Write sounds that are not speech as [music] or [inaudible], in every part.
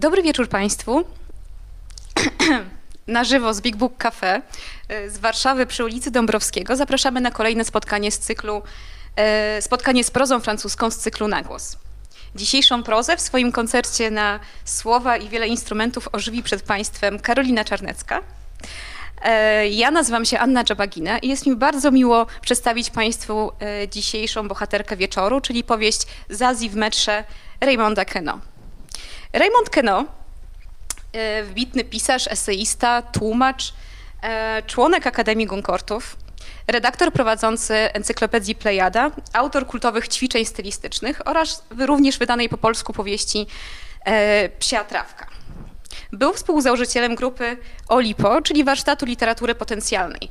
Dobry wieczór Państwu. [clears throat] Na żywo z Big Book Cafe z Warszawy przy ulicy Dąbrowskiego zapraszamy na kolejne spotkanie z cyklu e, spotkanie z prozą francuską z cyklu Nagłos. Dzisiejszą prozę w swoim koncercie na słowa i wiele instrumentów ożywi przed Państwem Karolina Czarnecka. E, ja nazywam się Anna Dżabagina i jest mi bardzo miło przedstawić Państwu dzisiejszą bohaterkę wieczoru, czyli powieść Zazi w metrze Raymonda Queneau. Raymond Queneau, e, wybitny pisarz, eseista, tłumacz, członek Akademii Goncourtów, redaktor prowadzący encyklopedii Plejada, autor kultowych ćwiczeń stylistycznych oraz również wydanej po polsku powieści Psia Trawka. Był współzałożycielem grupy OLIPO, czyli Warsztatu Literatury Potencjalnej,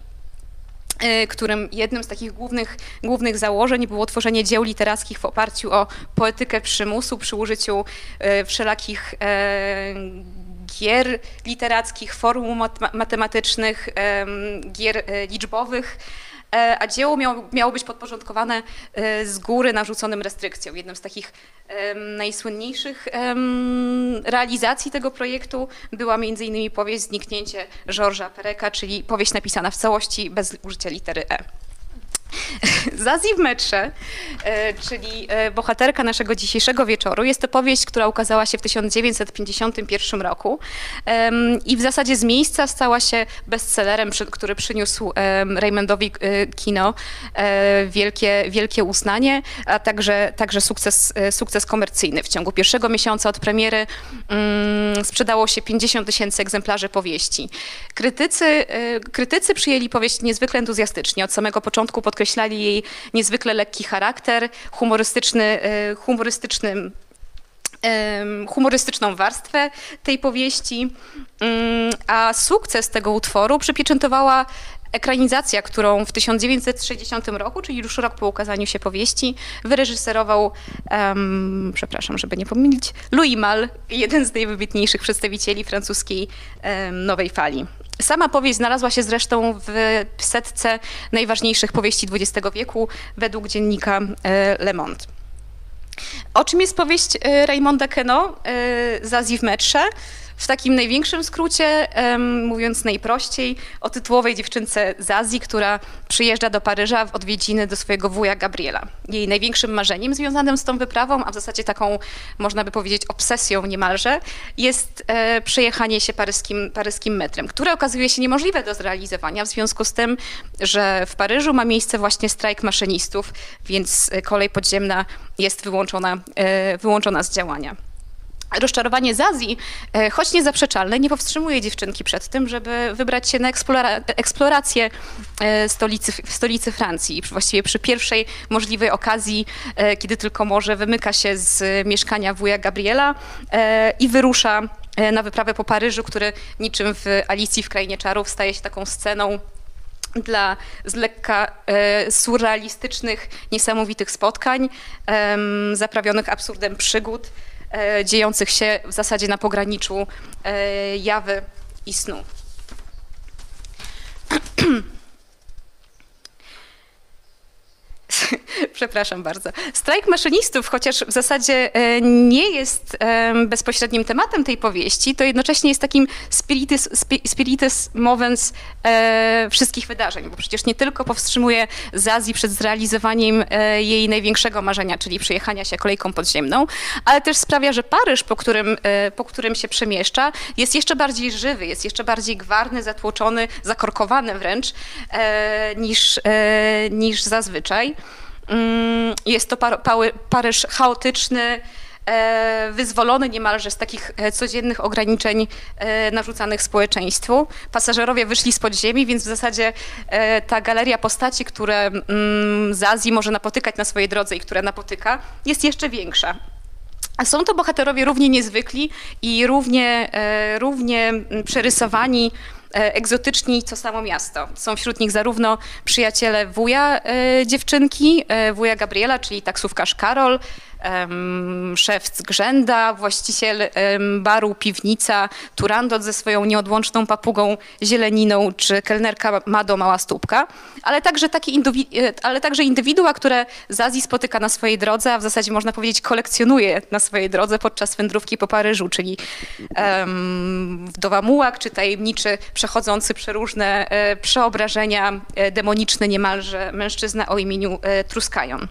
którym jednym z takich głównych, głównych założeń było tworzenie dzieł literackich w oparciu o poetykę przymusu przy użyciu wszelakich gier literackich, formuł matematycznych, gier liczbowych, a dzieło miało, miało być podporządkowane z góry narzuconym restrykcjom. Jedną z takich najsłynniejszych realizacji tego projektu była m.in. powieść Zniknięcie Georgesa Pereka, czyli powieść napisana w całości bez użycia litery E. [laughs] Zazi w metrze, czyli bohaterka naszego dzisiejszego wieczoru, jest to powieść, która ukazała się w 1951 roku i w zasadzie z miejsca stała się bestsellerem, który przyniósł Raymondowi kino wielkie, wielkie uznanie, a także, także sukces, sukces komercyjny. Ciągu pierwszego miesiąca od premiery sprzedało się 50 tysięcy egzemplarzy powieści. Krytycy, krytycy przyjęli powieść niezwykle entuzjastycznie. Od samego początku podkreślali jej niezwykle lekki charakter, humorystyczny, humorystyczny humorystyczną warstwę tej powieści, a sukces tego utworu przypieczętowała ekranizacja, którą w 1960 roku, czyli już rok po ukazaniu się powieści, wyreżyserował, um, przepraszam, żeby nie pomylić, Louis Malle, jeden z najwybitniejszych przedstawicieli francuskiej um, nowej fali. Sama powieść znalazła się zresztą w setce najważniejszych powieści XX wieku według dziennika Le Monde. O czym jest powieść Raymonda Queneau, Zazie w metrze? W takim największym skrócie, mówiąc najprościej, o tytułowej dziewczynce Zazi, która przyjeżdża do Paryża w odwiedziny do swojego wuja Gabriela. Jej największym marzeniem związanym z tą wyprawą, a w zasadzie taką, można by powiedzieć, obsesją niemalże, jest e, przejechanie się paryskim, paryskim metrem, które okazuje się niemożliwe do zrealizowania w związku z tym, że w Paryżu ma miejsce właśnie strajk maszynistów, więc kolej podziemna jest wyłączona, e, wyłączona z działania. Rozczarowanie Zazji, choć niezaprzeczalne, nie powstrzymuje dziewczynki przed tym, żeby wybrać się na eksplora eksplorację stolicy, stolicy Francji. Właściwie przy pierwszej możliwej okazji, kiedy tylko może, wymyka się z mieszkania wuja Gabriela i wyrusza na wyprawę po Paryżu, który niczym w Alicji w Krainie Czarów staje się taką sceną dla z lekka e, surrealistycznych, niesamowitych spotkań, e, zaprawionych absurdem przygód, e, dziejących się w zasadzie na pograniczu jawy i snu. [clears throat] [laughs] Przepraszam bardzo. Strajk maszynistów, chociaż w zasadzie nie jest bezpośrednim tematem tej powieści, to jednocześnie jest takim spiritus, spiritus movens wszystkich wydarzeń, bo przecież nie tylko powstrzymuje Zazji przed zrealizowaniem jej największego marzenia, czyli przejechania się kolejką podziemną, ale też sprawia, że Paryż, po którym, po którym się przemieszcza, jest jeszcze bardziej żywy, jest jeszcze bardziej gwarny, zatłoczony, zakorkowany wręcz niż, niż zazwyczaj. Jest to Paryż chaotyczny, wyzwolony niemalże z takich codziennych ograniczeń narzucanych społeczeństwu. Pasażerowie wyszli z podziemi, więc w zasadzie ta galeria postaci, które z Azji może napotykać na swojej drodze i które napotyka, jest jeszcze większa. A są to bohaterowie równie niezwykli i równie, równie przerysowani E, egzotyczni co samo miasto. Są wśród nich zarówno przyjaciele wuja e, dziewczynki, e, wuja Gabriela, czyli taksówkarz Karol, szef Grzęda, właściciel baru Piwnica, Turandot ze swoją nieodłączną papugą Zieleniną, czy kelnerka Mado Mała Stópka, ale także, takie ale także indywidua, które Zazi spotyka na swojej drodze, a w zasadzie można powiedzieć kolekcjonuje na swojej drodze podczas wędrówki po Paryżu, czyli um, wdowa Mułak, czy tajemniczy, przechodzący przeróżne e, przeobrażenia e, demoniczne niemalże mężczyzna o imieniu e, Truskajon.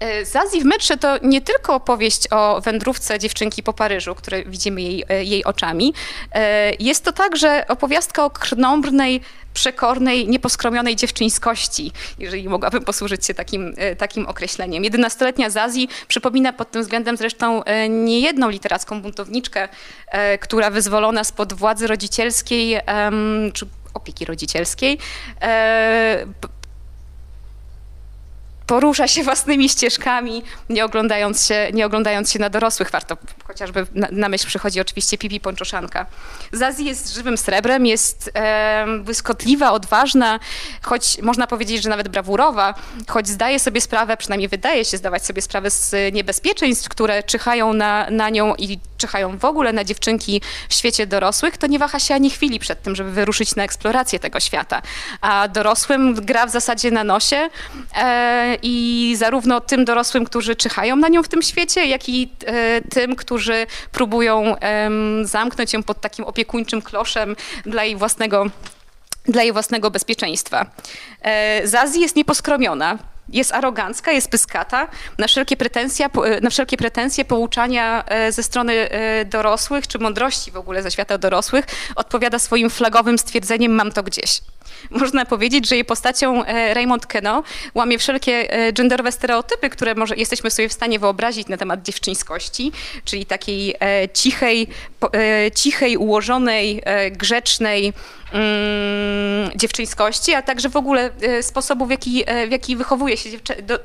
E, Zazi w metrze to nie tylko opowieść o wędrówce dziewczynki po Paryżu, które widzimy jej, e, jej oczami. E, jest to także opowiastka o krnąbrnej, przekornej, nieposkromionej dziewczyńskości, jeżeli mogłabym posłużyć się takim, takim określeniem. 11-letnia Zazi przypomina pod tym względem zresztą niejedną literacką buntowniczkę, która wyzwolona spod władzy rodzicielskiej czy opieki rodzicielskiej porusza się własnymi ścieżkami, nie oglądając się, nie oglądając się na dorosłych. Warto chociażby na, na myśl przychodzi oczywiście Pipi Ponczoszanka. Zazi jest żywym srebrem, jest e, błyskotliwa, odważna, choć można powiedzieć, że nawet brawurowa, choć zdaje sobie sprawę, przynajmniej wydaje się zdawać sobie sprawę z niebezpieczeństw, które czyhają na, na nią i czyhają w ogóle na dziewczynki w świecie dorosłych, to nie waha się ani chwili przed tym, żeby wyruszyć na eksplorację tego świata. A dorosłym gra w zasadzie na nosie e, i zarówno tym dorosłym, którzy czyhają na nią w tym świecie, jak i e, tym, którzy próbują zamknąć ją pod takim opiekuńczym kloszem dla jej własnego dla jej własnego bezpieczeństwa. E, Zazi jest nieposkromiona, jest arogancka, jest pyskata, na wszelkie, pretensje, e, na wszelkie pretensje pouczania ze strony dorosłych, czy mądrości w ogóle ze świata dorosłych, odpowiada swoim flagowym stwierdzeniem mam to gdzieś można powiedzieć, że jej postacią e, Raymond Keno łamie wszelkie e, genderowe stereotypy, które może jesteśmy sobie w stanie wyobrazić na temat dziewczyńskości, czyli takiej e, cichej, cichej ułożonej, grzecznej, mm, dziewczyńskości, a także w ogóle sposobu, w jaki, w jaki wychowuje się dziewczę- do,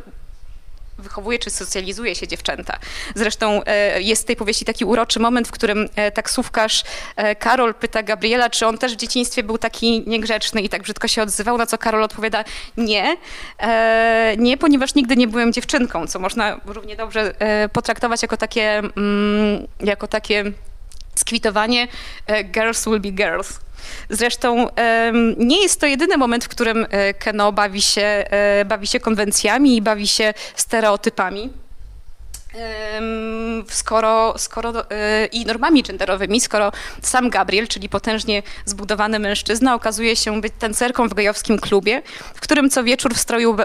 wychowuje czy socjalizuje się dziewczęta. Zresztą e, jest w tej powieści taki uroczy moment, w którym e, taksówkarz e, Karol pyta Gabriela, czy on też w dzieciństwie był taki niegrzeczny i tak brzydko się odzywał, na co Karol odpowiada nie, nie, ponieważ nigdy nie byłem dziewczynką, co można równie dobrze potraktować jako takie, mm, jako takie skwitowanie girls will be girls. Zresztą nie jest to jedyny moment, w którym e, Keno bawi się, e, bawi się konwencjami i bawi się stereotypami. Skoro, skoro e, i normami genderowymi, skoro sam Gabriel, czyli potężnie zbudowany mężczyzna, okazuje się być tancerką w gejowskim klubie, w którym co wieczór w stroju,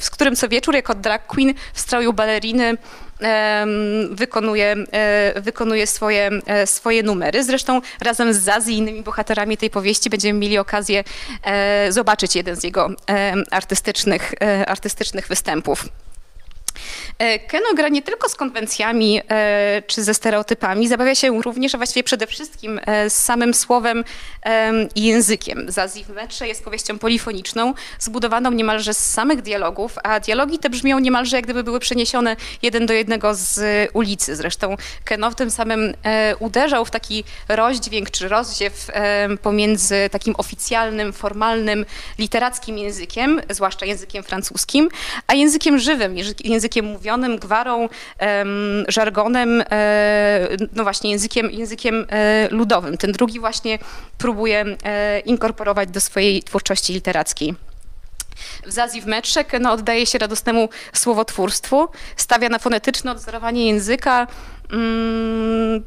w którym co wieczór jako drag queen w stroju baleriny wykonuje, e, wykonuje swoje, e, swoje numery. Zresztą razem z Zazi i innymi bohaterami tej powieści będziemy mieli okazję e, zobaczyć jeden z jego artystycznych, artystycznych występów. E, Keno gra nie tylko z konwencjami e, czy ze stereotypami, zabawia się również, a właściwie przede wszystkim e, z samym słowem i językiem. Zazi w metrze jest powieścią polifoniczną, zbudowaną niemalże z samych dialogów, a dialogi te brzmią niemalże jak gdyby były przeniesione jeden do jednego z ulicy. Zresztą Keno w tym samym uderzał w taki rozdźwięk czy rozziew pomiędzy takim oficjalnym, formalnym, literackim językiem, zwłaszcza językiem francuskim, a językiem żywym, językiem językiem mówionym, gwarą, żargonem, e, no właśnie językiem, językiem e, ludowym. Ten drugi właśnie próbuje e, inkorporować do swojej twórczości literackiej. W Zazji w metrze no, oddaje się radosnemu słowotwórstwu, stawia na fonetyczne odzorowanie języka, mm,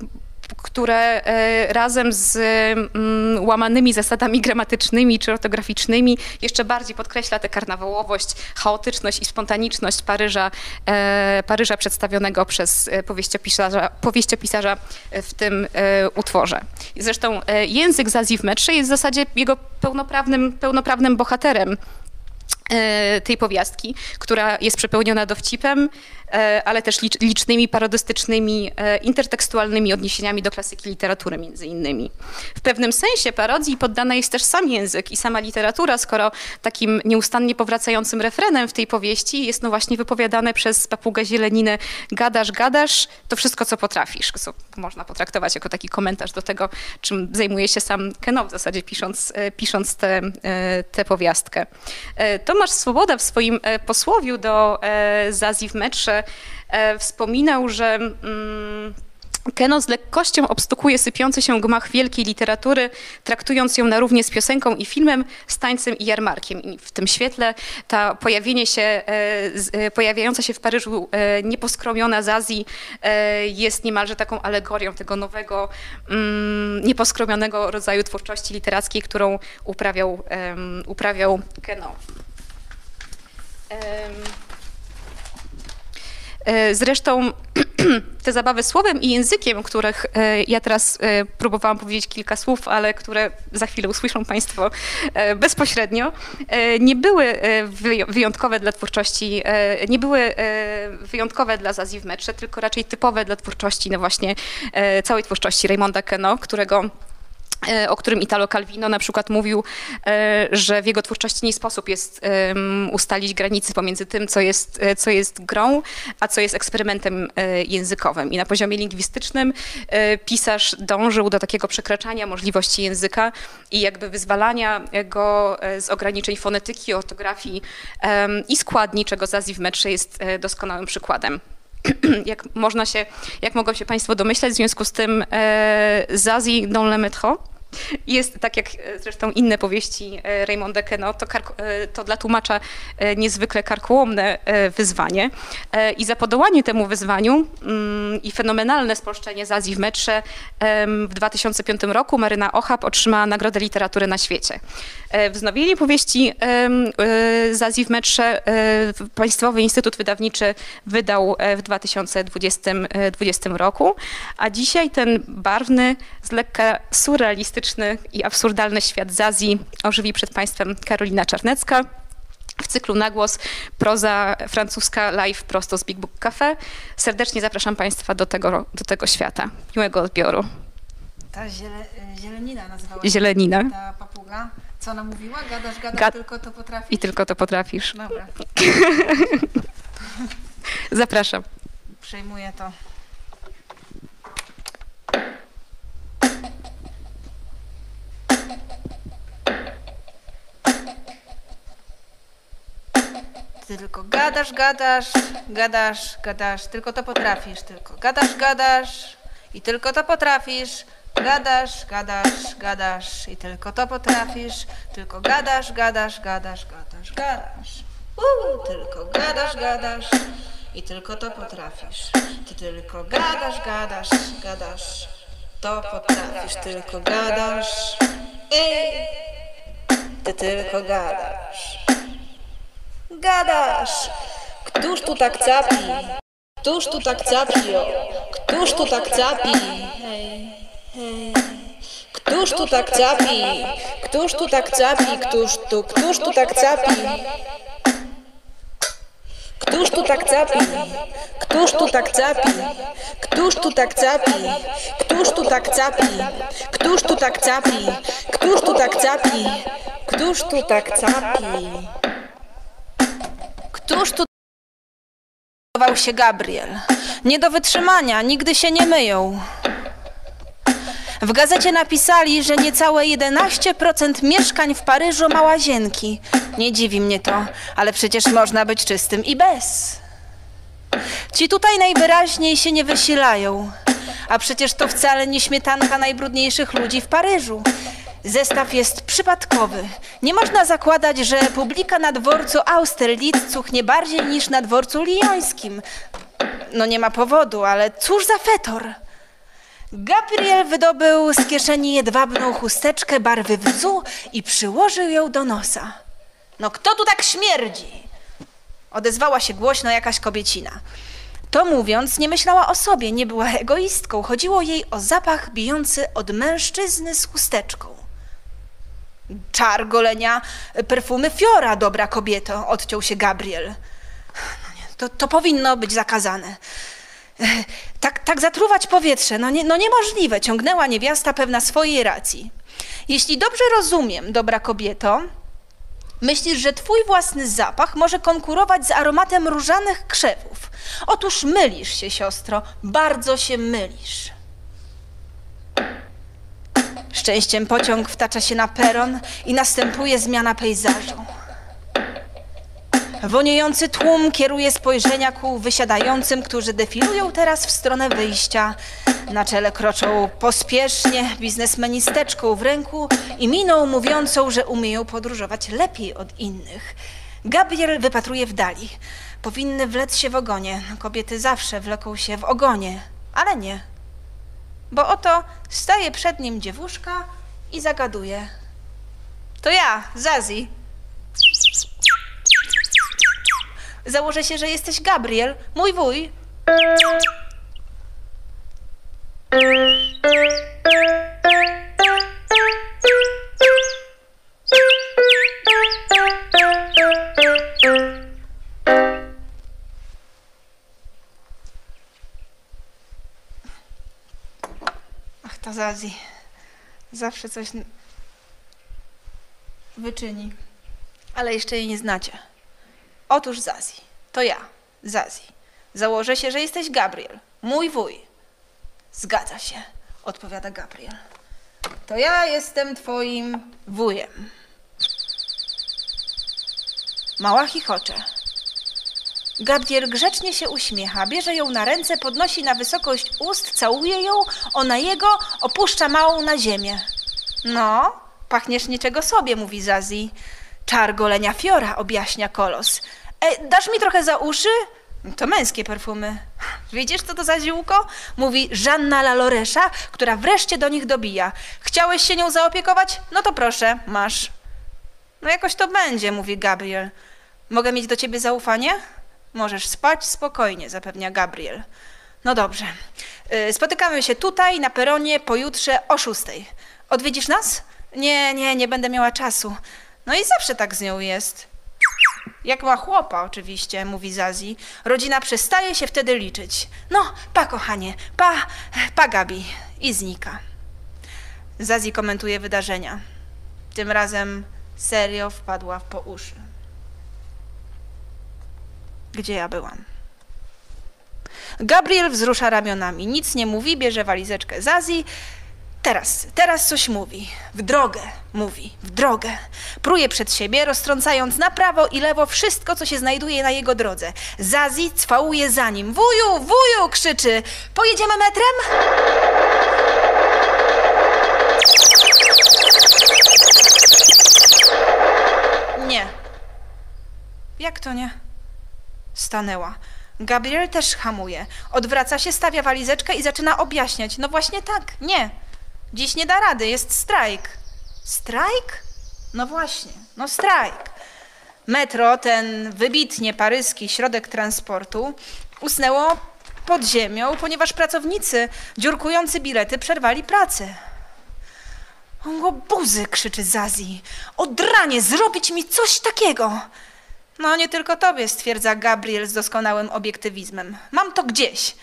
które e, razem z mm, łamanymi zasadami gramatycznymi czy ortograficznymi jeszcze bardziej podkreśla tę karnawałowość, chaotyczność i spontaniczność Paryża, e, Paryża przedstawionego przez e, powieściopisarza, powieściopisarza w tym utworze. Zresztą język Zazji w metrze jest w zasadzie jego pełnoprawnym, pełnoprawnym bohaterem tej powiastki, która jest przepełniona dowcipem, e, ale też licznymi parodystycznymi, e, intertekstualnymi odniesieniami do klasyki literatury między innymi. W pewnym sensie parodii poddana jest też sam język i sama literatura, skoro takim nieustannie powracającym refrenem w tej powieści jest no właśnie wypowiadane przez papugę zieleninę gadasz, gadasz, to wszystko co potrafisz, co można potraktować jako taki komentarz do tego, czym zajmuje się sam Keno w zasadzie pisząc, pisząc tę powiastkę. To Tomasz Swoboda w swoim e, posłowiu do e, Zazji w metrze e, wspominał, że mm, Keno z lekkością obstukuje sypiący się gmach wielkiej literatury, traktując ją na równie z piosenką i filmem, z tańcem i jarmarkiem. I w tym świetle ta pojawienie się, pojawiająca się w Paryżu nieposkromiona z Azji jest niemalże taką alegorią tego nowego, mm, nieposkromionego rodzaju twórczości literackiej, którą uprawiał, uprawiał Keno. E, zresztą [clears throat] te zabawy słowem i językiem, których e, ja teraz e, próbowałam powiedzieć kilka słów, ale które za chwilę usłyszą Państwo bezpośrednio, nie były wyjątkowe dla twórczości, nie były wyjątkowe dla Zazji w metrze, tylko raczej typowe dla twórczości, no właśnie całej twórczości Raymonda Keno, którego o którym Italo Calvino na przykład mówił, e, że w jego twórczości nie sposób jest ustalić granicy pomiędzy tym, co jest, e, co jest grą, a co jest eksperymentem językowym. I na poziomie lingwistycznym pisarz dążył do takiego przekraczania możliwości języka i jakby wyzwalania go z ograniczeń fonetyki, ortografii i składni, czego Zazi w metrze jest doskonałym przykładem. [clears throat] jak można się, jak mogą się Państwo domyśleć, w związku z tym e, dans le métro jest, tak jak e, zresztą inne powieści e, Raymonda Keno, to, e, to dla tłumacza niezwykle karkołomne wyzwanie. I za podołanie temu wyzwaniu mm, i fenomenalne spolszczenie z Azji w metrze w 2005 roku Maryna Ochab otrzymała Nagrodę Literatury na świecie. Wznowienie powieści z Azji w metrze Państwowy Instytut Wydawniczy wydał w 2020 roku, a dzisiaj ten barwny, z lekka surrealistyczny i absurdalny świat Zazji ożywi przed Państwem Karolina Czarnecka. W cyklu Nagłos proza francuska live prosto z Big Book Cafe. Serdecznie zapraszam Państwa do tego, do tego świata. Miłego odbioru. Ta ziele, zielenina nazywała Zielenina. Ta papuga. Co ona mówiła? Gadasz, gadasz, Gad... tylko to potrafisz? I tylko to potrafisz. Dobra. [laughs] zapraszam. Przejmuję to. Ty tylko gadasz, gadasz, gadasz, gadasz, tylko to potrafisz, tylko gadasz, gadasz i tylko to potrafisz. Gadasz, gadasz, gadasz i tylko to potrafisz, tylko gadasz, gadasz, gadasz, gadasz, gadasz. Uuu, tylko gadasz, gadasz i tylko to potrafisz. Ty tylko gadasz, gadasz, gadasz, to potrafisz, tylko gadasz. Ej, ty tylko gadasz. Gadasz! Któż tu tak capi? Któż tu tak capi? O? Któż tu tak capi? Któż tu tak capi? Któż tu tak capi? Któż tu, któż tu tak capi? Któż tu tak capi? Któż tu tak capi? Któż tu tak capi? Któż tu tak capi? Któż tu tak capi? Któż tu tak capi? Któż tu tak capi? Któż tu się Gabriel? Nie do wytrzymania, nigdy się nie myją. W gazecie napisali, że niecałe 11% mieszkań w Paryżu ma łazienki. Nie dziwi mnie to, ale przecież można być czystym i bez. Ci tutaj najwyraźniej się nie wysilają, a przecież to wcale nie śmietanka najbrudniejszych ludzi w Paryżu. Zestaw jest przypadkowy. Nie można zakładać, że publika na dworcu Austerlitz cuchnie bardziej niż na dworcu liońskim. No nie ma powodu, ale cóż za fetor. Gabriel wydobył z kieszeni jedwabną chusteczkę barwy wzu i przyłożył ją do nosa. No kto tu tak śmierdzi? Odezwała się głośno jakaś kobiecina. To mówiąc, nie myślała o sobie, nie była egoistką. Chodziło jej o zapach bijący od mężczyzny z chusteczką. Czar golenia perfumy Fiora, dobra kobieto, odciął się Gabriel. No nie, to, to powinno być zakazane. Tak, tak zatruwać powietrze, no, nie, no niemożliwe, ciągnęła niewiasta pewna swojej racji. Jeśli dobrze rozumiem, dobra kobieto, myślisz, że twój własny zapach może konkurować z aromatem różanych krzewów. Otóż mylisz się, siostro, bardzo się mylisz. Szczęściem pociąg wtacza się na peron i następuje zmiana pejzażu. Woniejący tłum kieruje spojrzenia ku wysiadającym, którzy defilują teraz w stronę wyjścia. Na czele kroczą pospiesznie, biznesmeni w ręku i miną mówiącą, że umieją podróżować lepiej od innych. Gabriel wypatruje w dali. Powinny wlec się w ogonie. Kobiety zawsze wleką się w ogonie, ale nie. Bo oto staje przed nim dziewuszka i zagaduje. To ja, Zazi. Założę się, że jesteś Gabriel, mój wuj. Zazi. Zawsze coś wyczyni. Ale jeszcze jej nie znacie. Otóż Zazi, to ja, Zazi. Założę się, że jesteś Gabriel, mój wuj. Zgadza się, odpowiada Gabriel. To ja jestem twoim wujem. Mała chichocze. Gabriel grzecznie się uśmiecha, bierze ją na ręce, podnosi na wysokość ust, całuje ją, ona jego, opuszcza małą na ziemię. No, pachniesz niczego sobie, mówi Zazi. Czar golenia fiora, objaśnia kolos. E, dasz mi trochę za uszy? To męskie perfumy. Widzisz, co to za ziółko? Mówi Żanna Laloresza, która wreszcie do nich dobija. Chciałeś się nią zaopiekować? No to proszę, masz. No jakoś to będzie, mówi Gabriel. Mogę mieć do ciebie zaufanie? Możesz spać spokojnie, zapewnia Gabriel. No dobrze. Y, Spotykamy się tutaj, na peronie, pojutrze o szóstej. Odwiedzisz nas? Nie, nie, nie będę miała czasu. No i zawsze tak z nią jest. Jak ma chłopa, oczywiście, mówi Zazi. Rodzina przestaje się wtedy liczyć. No, pa, kochanie, pa, pa, Gabi. I znika. Zazi komentuje wydarzenia. Tym razem serio wpadła w po uszy. Gdzie ja byłam? Gabriel wzrusza ramionami, nic nie mówi, bierze walizeczkę Zazi. Teraz, teraz coś mówi. W drogę, mówi, w drogę. Pruje przed siebie, roztrącając na prawo i lewo wszystko, co się znajduje na jego drodze. Zazi cwałuje za nim. Wuju, wuju, krzyczy. Pojedziemy metrem? Nie. Jak to nie? Stanęła. Gabriel też hamuje. Odwraca się, stawia walizeczkę i zaczyna objaśniać. No właśnie tak, nie. Dziś nie da rady, jest strajk. Strajk? No właśnie, no strajk. Metro, ten wybitnie paryski środek transportu, usnęło pod ziemią, ponieważ pracownicy dziurkujący bilety przerwali pracę. O buzy, krzyczy Zazi. Odranie, zrobić mi coś takiego. No nie tylko tobie, stwierdza Gabriel z doskonałym obiektywizmem. Mam to gdzieś.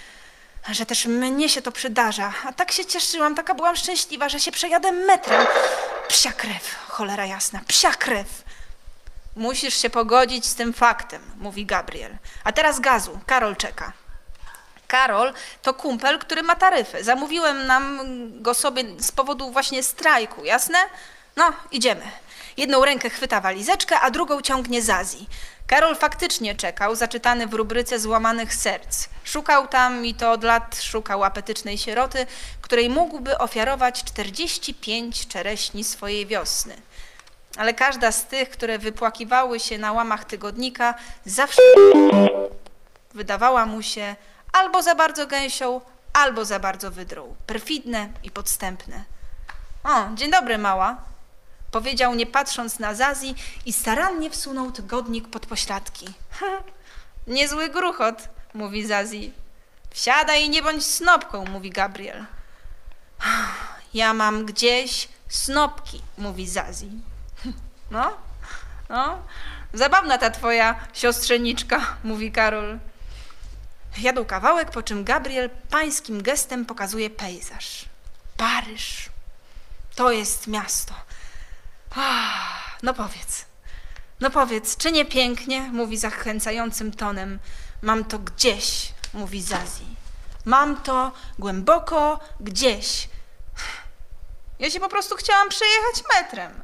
Że też mnie się to przydarza. A tak się cieszyłam, taka byłam szczęśliwa, że się przejadę metrem. Psia krew, cholera jasna, psia krew. Musisz się pogodzić z tym faktem, mówi Gabriel. A teraz gazu, Karol czeka. Karol to kumpel, który ma taryfę. Zamówiłem nam go sobie z powodu właśnie strajku, jasne? No, idziemy. Jedną rękę chwyta walizeczkę, a drugą ciągnie Zazi. Karol faktycznie czekał, zaczytany w rubryce złamanych serc. Szukał tam i to od lat szukał apetycznej sieroty, której mógłby ofiarować 45 czereśni swojej wiosny. Ale każda z tych, które wypłakiwały się na łamach tygodnika, zawsze wydawała mu się albo za bardzo gęsią, albo za bardzo wydrą. Perfidne i podstępne. O, dzień dobry, mała. Powiedział, nie patrząc na Zazi i starannie wsunął tygodnik pod pośladki. Niezły gruchot, mówi Zazi. Wsiadaj i nie bądź snopką, mówi Gabriel. Ja mam gdzieś snopki, mówi Zazi. [laughs] No, no. Zabawna ta twoja siostrzeniczka, mówi Karol. Jadą kawałek, po czym Gabriel pańskim gestem pokazuje pejzaż. Paryż. To jest miasto. Ah, no powiedz. No powiedz, czy nie pięknie? Mówi zachęcającym tonem. Mam to gdzieś, mówi Zazi. Mam to głęboko gdzieś. Ja się po prostu chciałam przejechać metrem.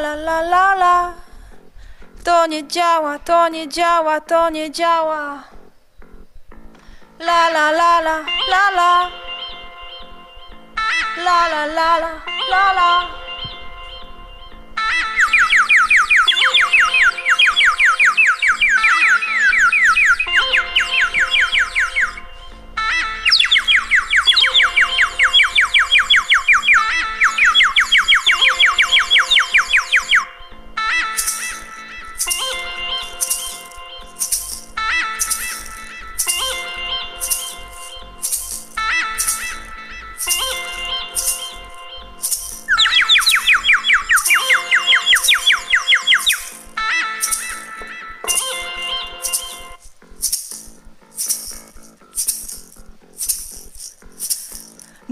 La la la la. To nie działa, to nie działa, to nie działa. La la la la la la. La la la la la la.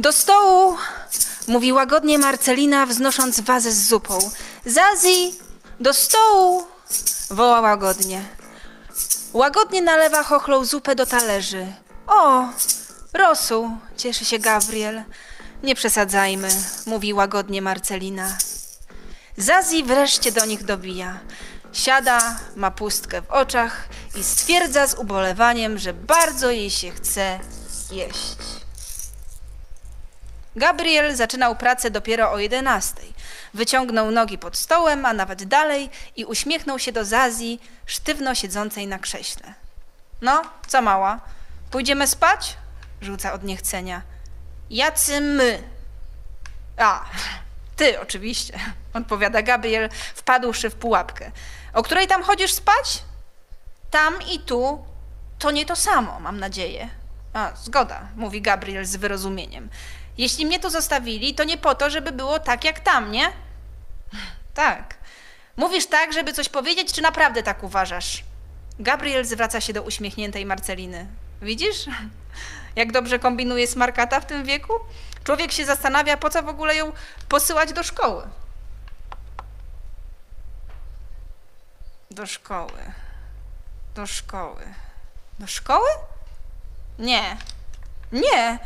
Do stołu, mówi łagodnie Marcelina, wznosząc wazę z zupą. Zazi, do stołu, woła łagodnie. Łagodnie nalewa chochlą zupę do talerzy. O, rosół, cieszy się Gabriel. Nie przesadzajmy, mówi łagodnie Marcelina. Zazi wreszcie do nich dobija. Siada, ma pustkę w oczach i stwierdza z ubolewaniem, że bardzo jej się chce jeść. Gabriel zaczynał pracę dopiero o 11. Wyciągnął nogi pod stołem, a nawet dalej i uśmiechnął się do Zazji, sztywno siedzącej na krześle. No, co mała? Pójdziemy spać? Rzuca od niechcenia. Jacy my? A, ty oczywiście, odpowiada Gabriel, wpadłszy w pułapkę. O której tam chodzisz spać? Tam i tu to nie to samo, mam nadzieję. A, zgoda, mówi Gabriel z wyrozumieniem. Jeśli mnie tu zostawili, to nie po to, żeby było tak jak tam, nie? Tak. Mówisz tak, żeby coś powiedzieć, czy naprawdę tak uważasz? Gabriel zwraca się do uśmiechniętej Marceliny. Widzisz? Jak dobrze kombinuje smarkata w tym wieku? Człowiek się zastanawia, po co w ogóle ją posyłać do szkoły. Do szkoły. Do szkoły. Do szkoły? Nie. Nie.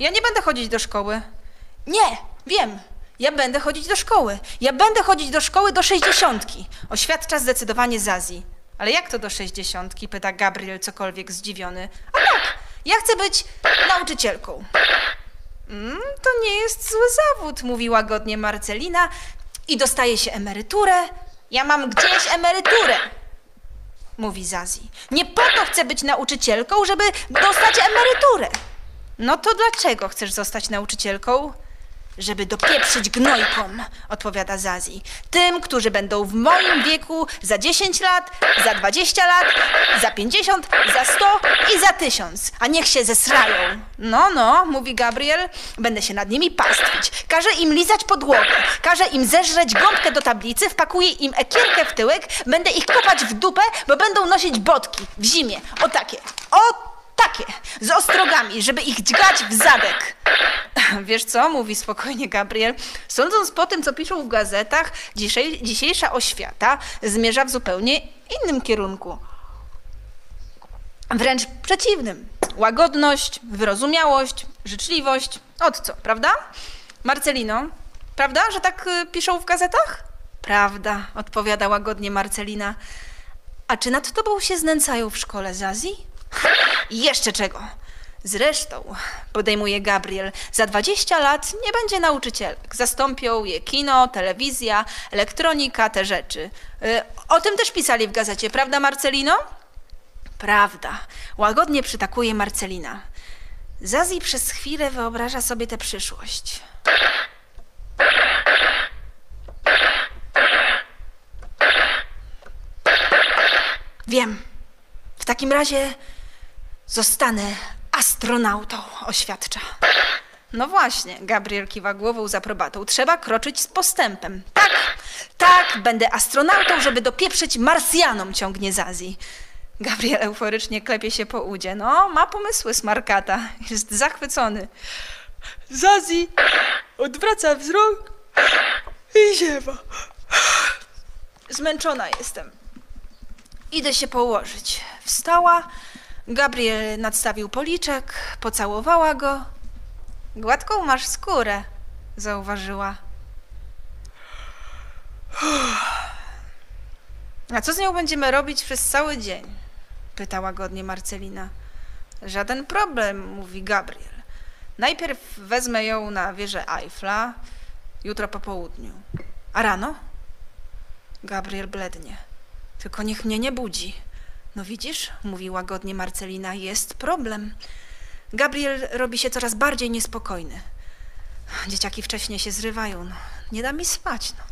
Ja nie będę chodzić do szkoły. Nie, wiem. Ja będę chodzić do szkoły. Ja będę chodzić do szkoły do sześćdziesiątki. Oświadcza zdecydowanie Zazi. Ale jak to do sześćdziesiątki? Pyta Gabriel cokolwiek zdziwiony. A tak, ja chcę być nauczycielką. Mm, to nie jest zły zawód, mówi łagodnie Marcelina i dostaje się emeryturę. Ja mam gdzieś emeryturę, mówi Zazi. Nie po to chcę być nauczycielką, żeby dostać emeryturę. No to dlaczego chcesz zostać nauczycielką? Żeby dopieprzyć gnojkom, odpowiada Zazi. Tym, którzy będą w moim wieku za 10 lat, za 20 lat, za 50, za 100 i za 1000. A niech się zesrają. No, no, mówi Gabriel, będę się nad nimi pastwić. Każę im lizać podłogę, każę im zeżreć gąbkę do tablicy, wpakuję im ekierkę w tyłek, będę ich kopać w dupę, bo będą nosić botki w zimie. O takie, o takie, z ostrogami, żeby ich dźgać w zadek. [laughs] Wiesz co, mówi spokojnie Gabriel. Sądząc po tym, co piszą w gazetach, dzisiejsza oświata zmierza w zupełnie innym kierunku. Wręcz przeciwnym. Łagodność, wyrozumiałość, życzliwość. Od co, prawda? Marcelino, prawda, że tak y, piszą w gazetach? Prawda, odpowiada łagodnie Marcelina. A czy nad tobą się znęcają w szkole, Zazi? Jeszcze czego? Zresztą, podejmuje Gabriel, za 20 lat nie będzie nauczycielek. Zastąpią je kino, telewizja, elektronika, te rzeczy. Y, O tym też pisali w gazecie, prawda, Marcelino? Prawda. Łagodnie przytakuje Marcelina. Zazi przez chwilę wyobraża sobie tę przyszłość. Wiem. W takim razie zostanę astronautą, oświadcza. No właśnie, Gabriel kiwa głową z aprobatą. Trzeba kroczyć z postępem. Tak, tak, będę astronautą, żeby dopieprzyć Marsjanom, ciągnie Zazi. Gabriel euforycznie klepie się po udzie. No, ma pomysły smarkata. Jest zachwycony. Zazi odwraca wzrok i ziewa. Zmęczona jestem. Idę się położyć. Wstała, Gabriel nadstawił policzek, pocałowała go. Gładką masz skórę, zauważyła. A co z nią będziemy robić przez cały dzień? Pytała godnie Marcelina. Żaden problem, mówi Gabriel. Najpierw wezmę ją na wieżę Eiffla, jutro po południu. A rano? Gabriel blednie. Tylko niech mnie nie budzi. No widzisz, mówi łagodnie Marcelina, jest problem. Gabriel robi się coraz bardziej niespokojny. Dzieciaki wcześniej się zrywają. No, nie da mi spać. No.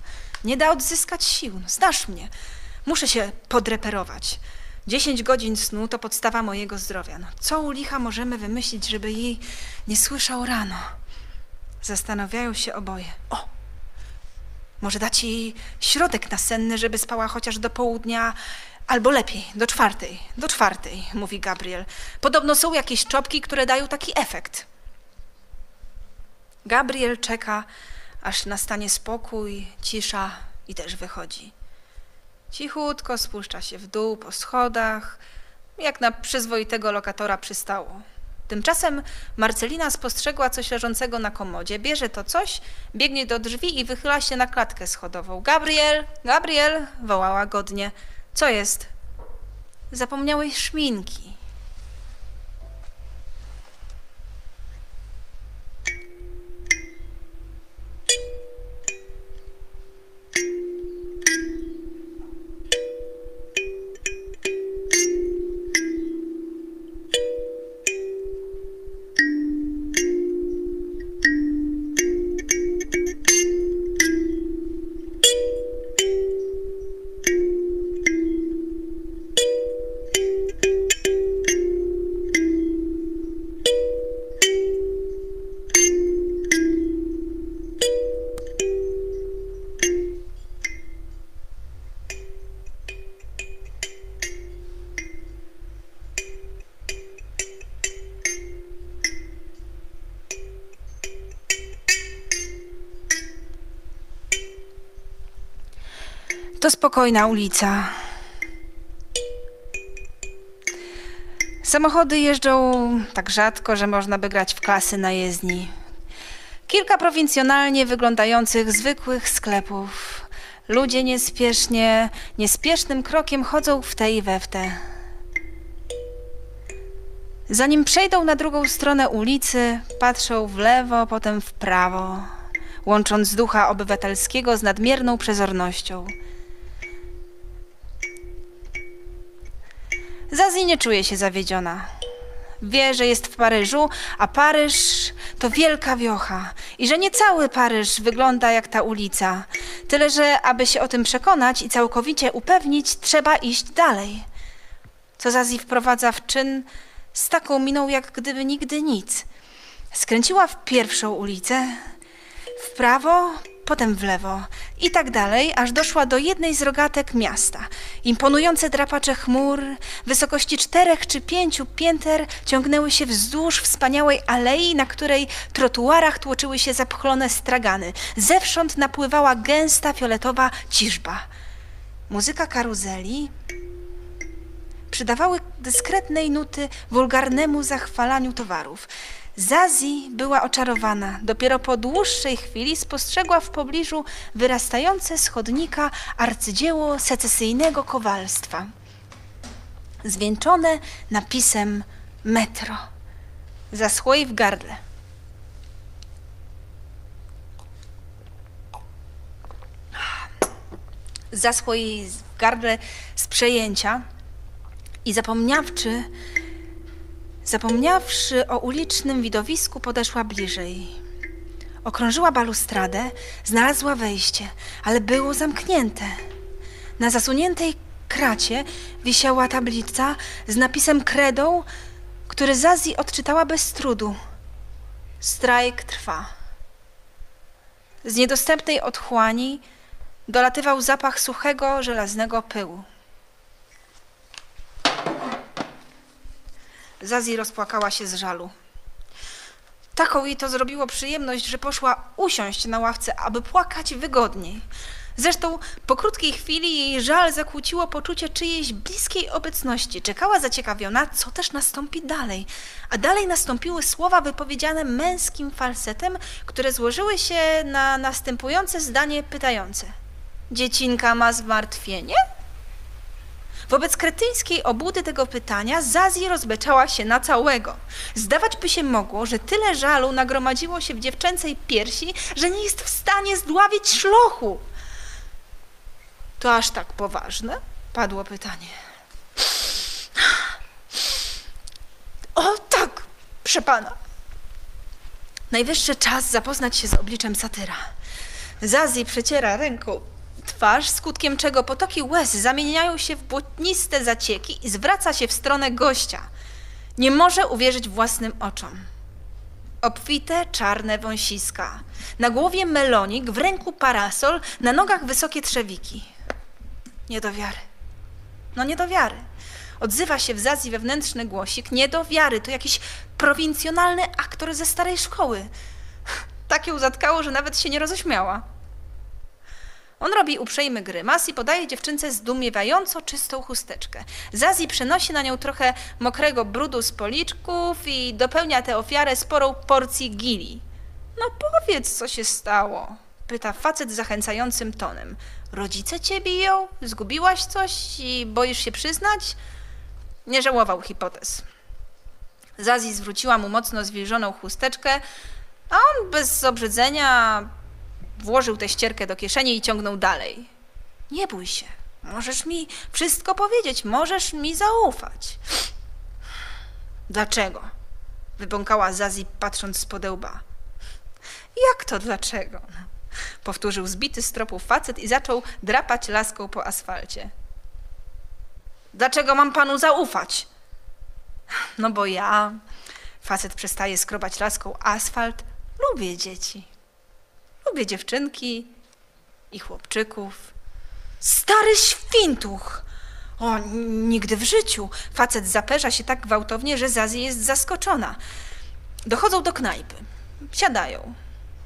Nie da odzyskać sił. No, znasz mnie. Muszę się podreperować. Dziesięć godzin snu to podstawa mojego zdrowia. No, co u licha możemy wymyślić, żeby jej nie słyszał rano? Zastanawiają się oboje. O! Może dać jej środek nasenny, żeby spała chociaż do południa, albo lepiej, do czwartej. Do czwartej, mówi Gabriel. Podobno są jakieś czopki, które dają taki efekt. Gabriel czeka, aż nastanie spokój, cisza i też wychodzi. Cichutko spuszcza się w dół po schodach, jak na przyzwoitego lokatora przystało. Tymczasem Marcelina spostrzegła coś leżącego na komodzie, bierze to coś, biegnie do drzwi i wychyla się na klatkę schodową. Gabriel, Gabriel, wołała godnie. Co jest? Zapomniałeś szminki. Spokojna ulica. Samochody jeżdżą tak rzadko, że można by grać w klasy na jezdni. Kilka prowincjonalnie wyglądających zwykłych sklepów. Ludzie niespiesznie, niespiesznym krokiem chodzą w te i we w te. Zanim przejdą na drugą stronę ulicy, patrzą w lewo, potem w prawo, łącząc ducha obywatelskiego z nadmierną przezornością. Zazi nie czuje się zawiedziona. Wie, że jest w Paryżu, a Paryż to wielka wiocha i że nie cały Paryż wygląda jak ta ulica. Tyle, że aby się o tym przekonać i całkowicie upewnić, trzeba iść dalej. Co Zazi wprowadza w czyn z taką miną, jak gdyby nigdy nic. Skręciła w pierwszą ulicę, w prawo, potem w lewo i tak dalej, aż doszła do jednej z rogatek miasta. Imponujące drapacze chmur, wysokości czterech czy pięciu pięter ciągnęły się wzdłuż wspaniałej alei, na której trotuarach tłoczyły się zapchlone stragany. Zewsząd napływała gęsta fioletowa ciżba. Muzyka karuzeli przydawały dyskretnej nuty wulgarnemu zachwalaniu towarów. Zazi była oczarowana. Dopiero po dłuższej chwili spostrzegła w pobliżu wyrastające z chodnika arcydzieło secesyjnego kowalstwa. Zwieńczone napisem metro. Zaschło jej w gardle. Zaschło jej w gardle z przejęcia i zapomniawczy, Zapomniawszy o ulicznym widowisku, podeszła bliżej. Okrążyła balustradę, znalazła wejście, ale było zamknięte. Na zasuniętej kracie wisiała tablica z napisem kredą, który Zazi odczytała bez trudu. Strajk trwa. Z niedostępnej otchłani dolatywał zapach suchego, żelaznego pyłu. Zazi rozpłakała się z żalu. Taką jej to zrobiło przyjemność, że poszła usiąść na ławce, aby płakać wygodniej. Zresztą po krótkiej chwili jej żal zakłóciło poczucie czyjejś bliskiej obecności. Czekała zaciekawiona, co też nastąpi dalej. A dalej nastąpiły słowa wypowiedziane męskim falsetem, które złożyły się na następujące zdanie pytające. Dziecinka ma zmartwienie? Wobec kretyńskiej obudy tego pytania Zazi rozbeczała się na całego. Zdawać by się mogło, że tyle żalu nagromadziło się w dziewczęcej piersi, że nie jest w stanie zdławić szlochu. To aż tak poważne? Padło pytanie. O tak, przepana. Najwyższy czas zapoznać się z obliczem satyra. Zazi przeciera ręką twarz, skutkiem czego potoki łez zamieniają się w błotniste zacieki i zwraca się w stronę gościa. Nie może uwierzyć własnym oczom. Obfite, czarne wąsiska. Na głowie melonik, w ręku parasol, na nogach wysokie trzewiki. Nie do wiary. No nie do wiary. Odzywa się w Zazji wewnętrzny głosik. Nie do wiary. To jakiś prowincjonalny aktor ze starej szkoły. [laughs] Tak ją zatkało, że nawet się nie roześmiała. On robi uprzejmy grymas i podaje dziewczynce zdumiewająco czystą chusteczkę. Zazi przenosi na nią trochę mokrego brudu z policzków i dopełnia tę ofiarę sporą porcji gili. No powiedz, co się stało? Pyta facet zachęcającym tonem. Rodzice cię biją? Zgubiłaś coś i boisz się przyznać? Nie żałował hipotez. Zazi zwróciła mu mocno zwilżoną chusteczkę, a on bez obrzydzenia włożył tę ścierkę do kieszeni i ciągnął dalej. Nie bój się. Możesz mi wszystko powiedzieć, możesz mi zaufać. Dlaczego? Wybąkała Zazi, patrząc z podełba. Jak to dlaczego? Powtórzył zbity z tropu facet i zaczął drapać laską po asfalcie. Dlaczego mam panu zaufać? No bo ja, facet przestaje skrobać laską asfalt, lubię dzieci. Lubię dziewczynki i chłopczyków. Stary świntuch! O, nigdy w życiu. Facet zaperza się tak gwałtownie, że Zazie jest zaskoczona. Dochodzą do knajpy. Siadają.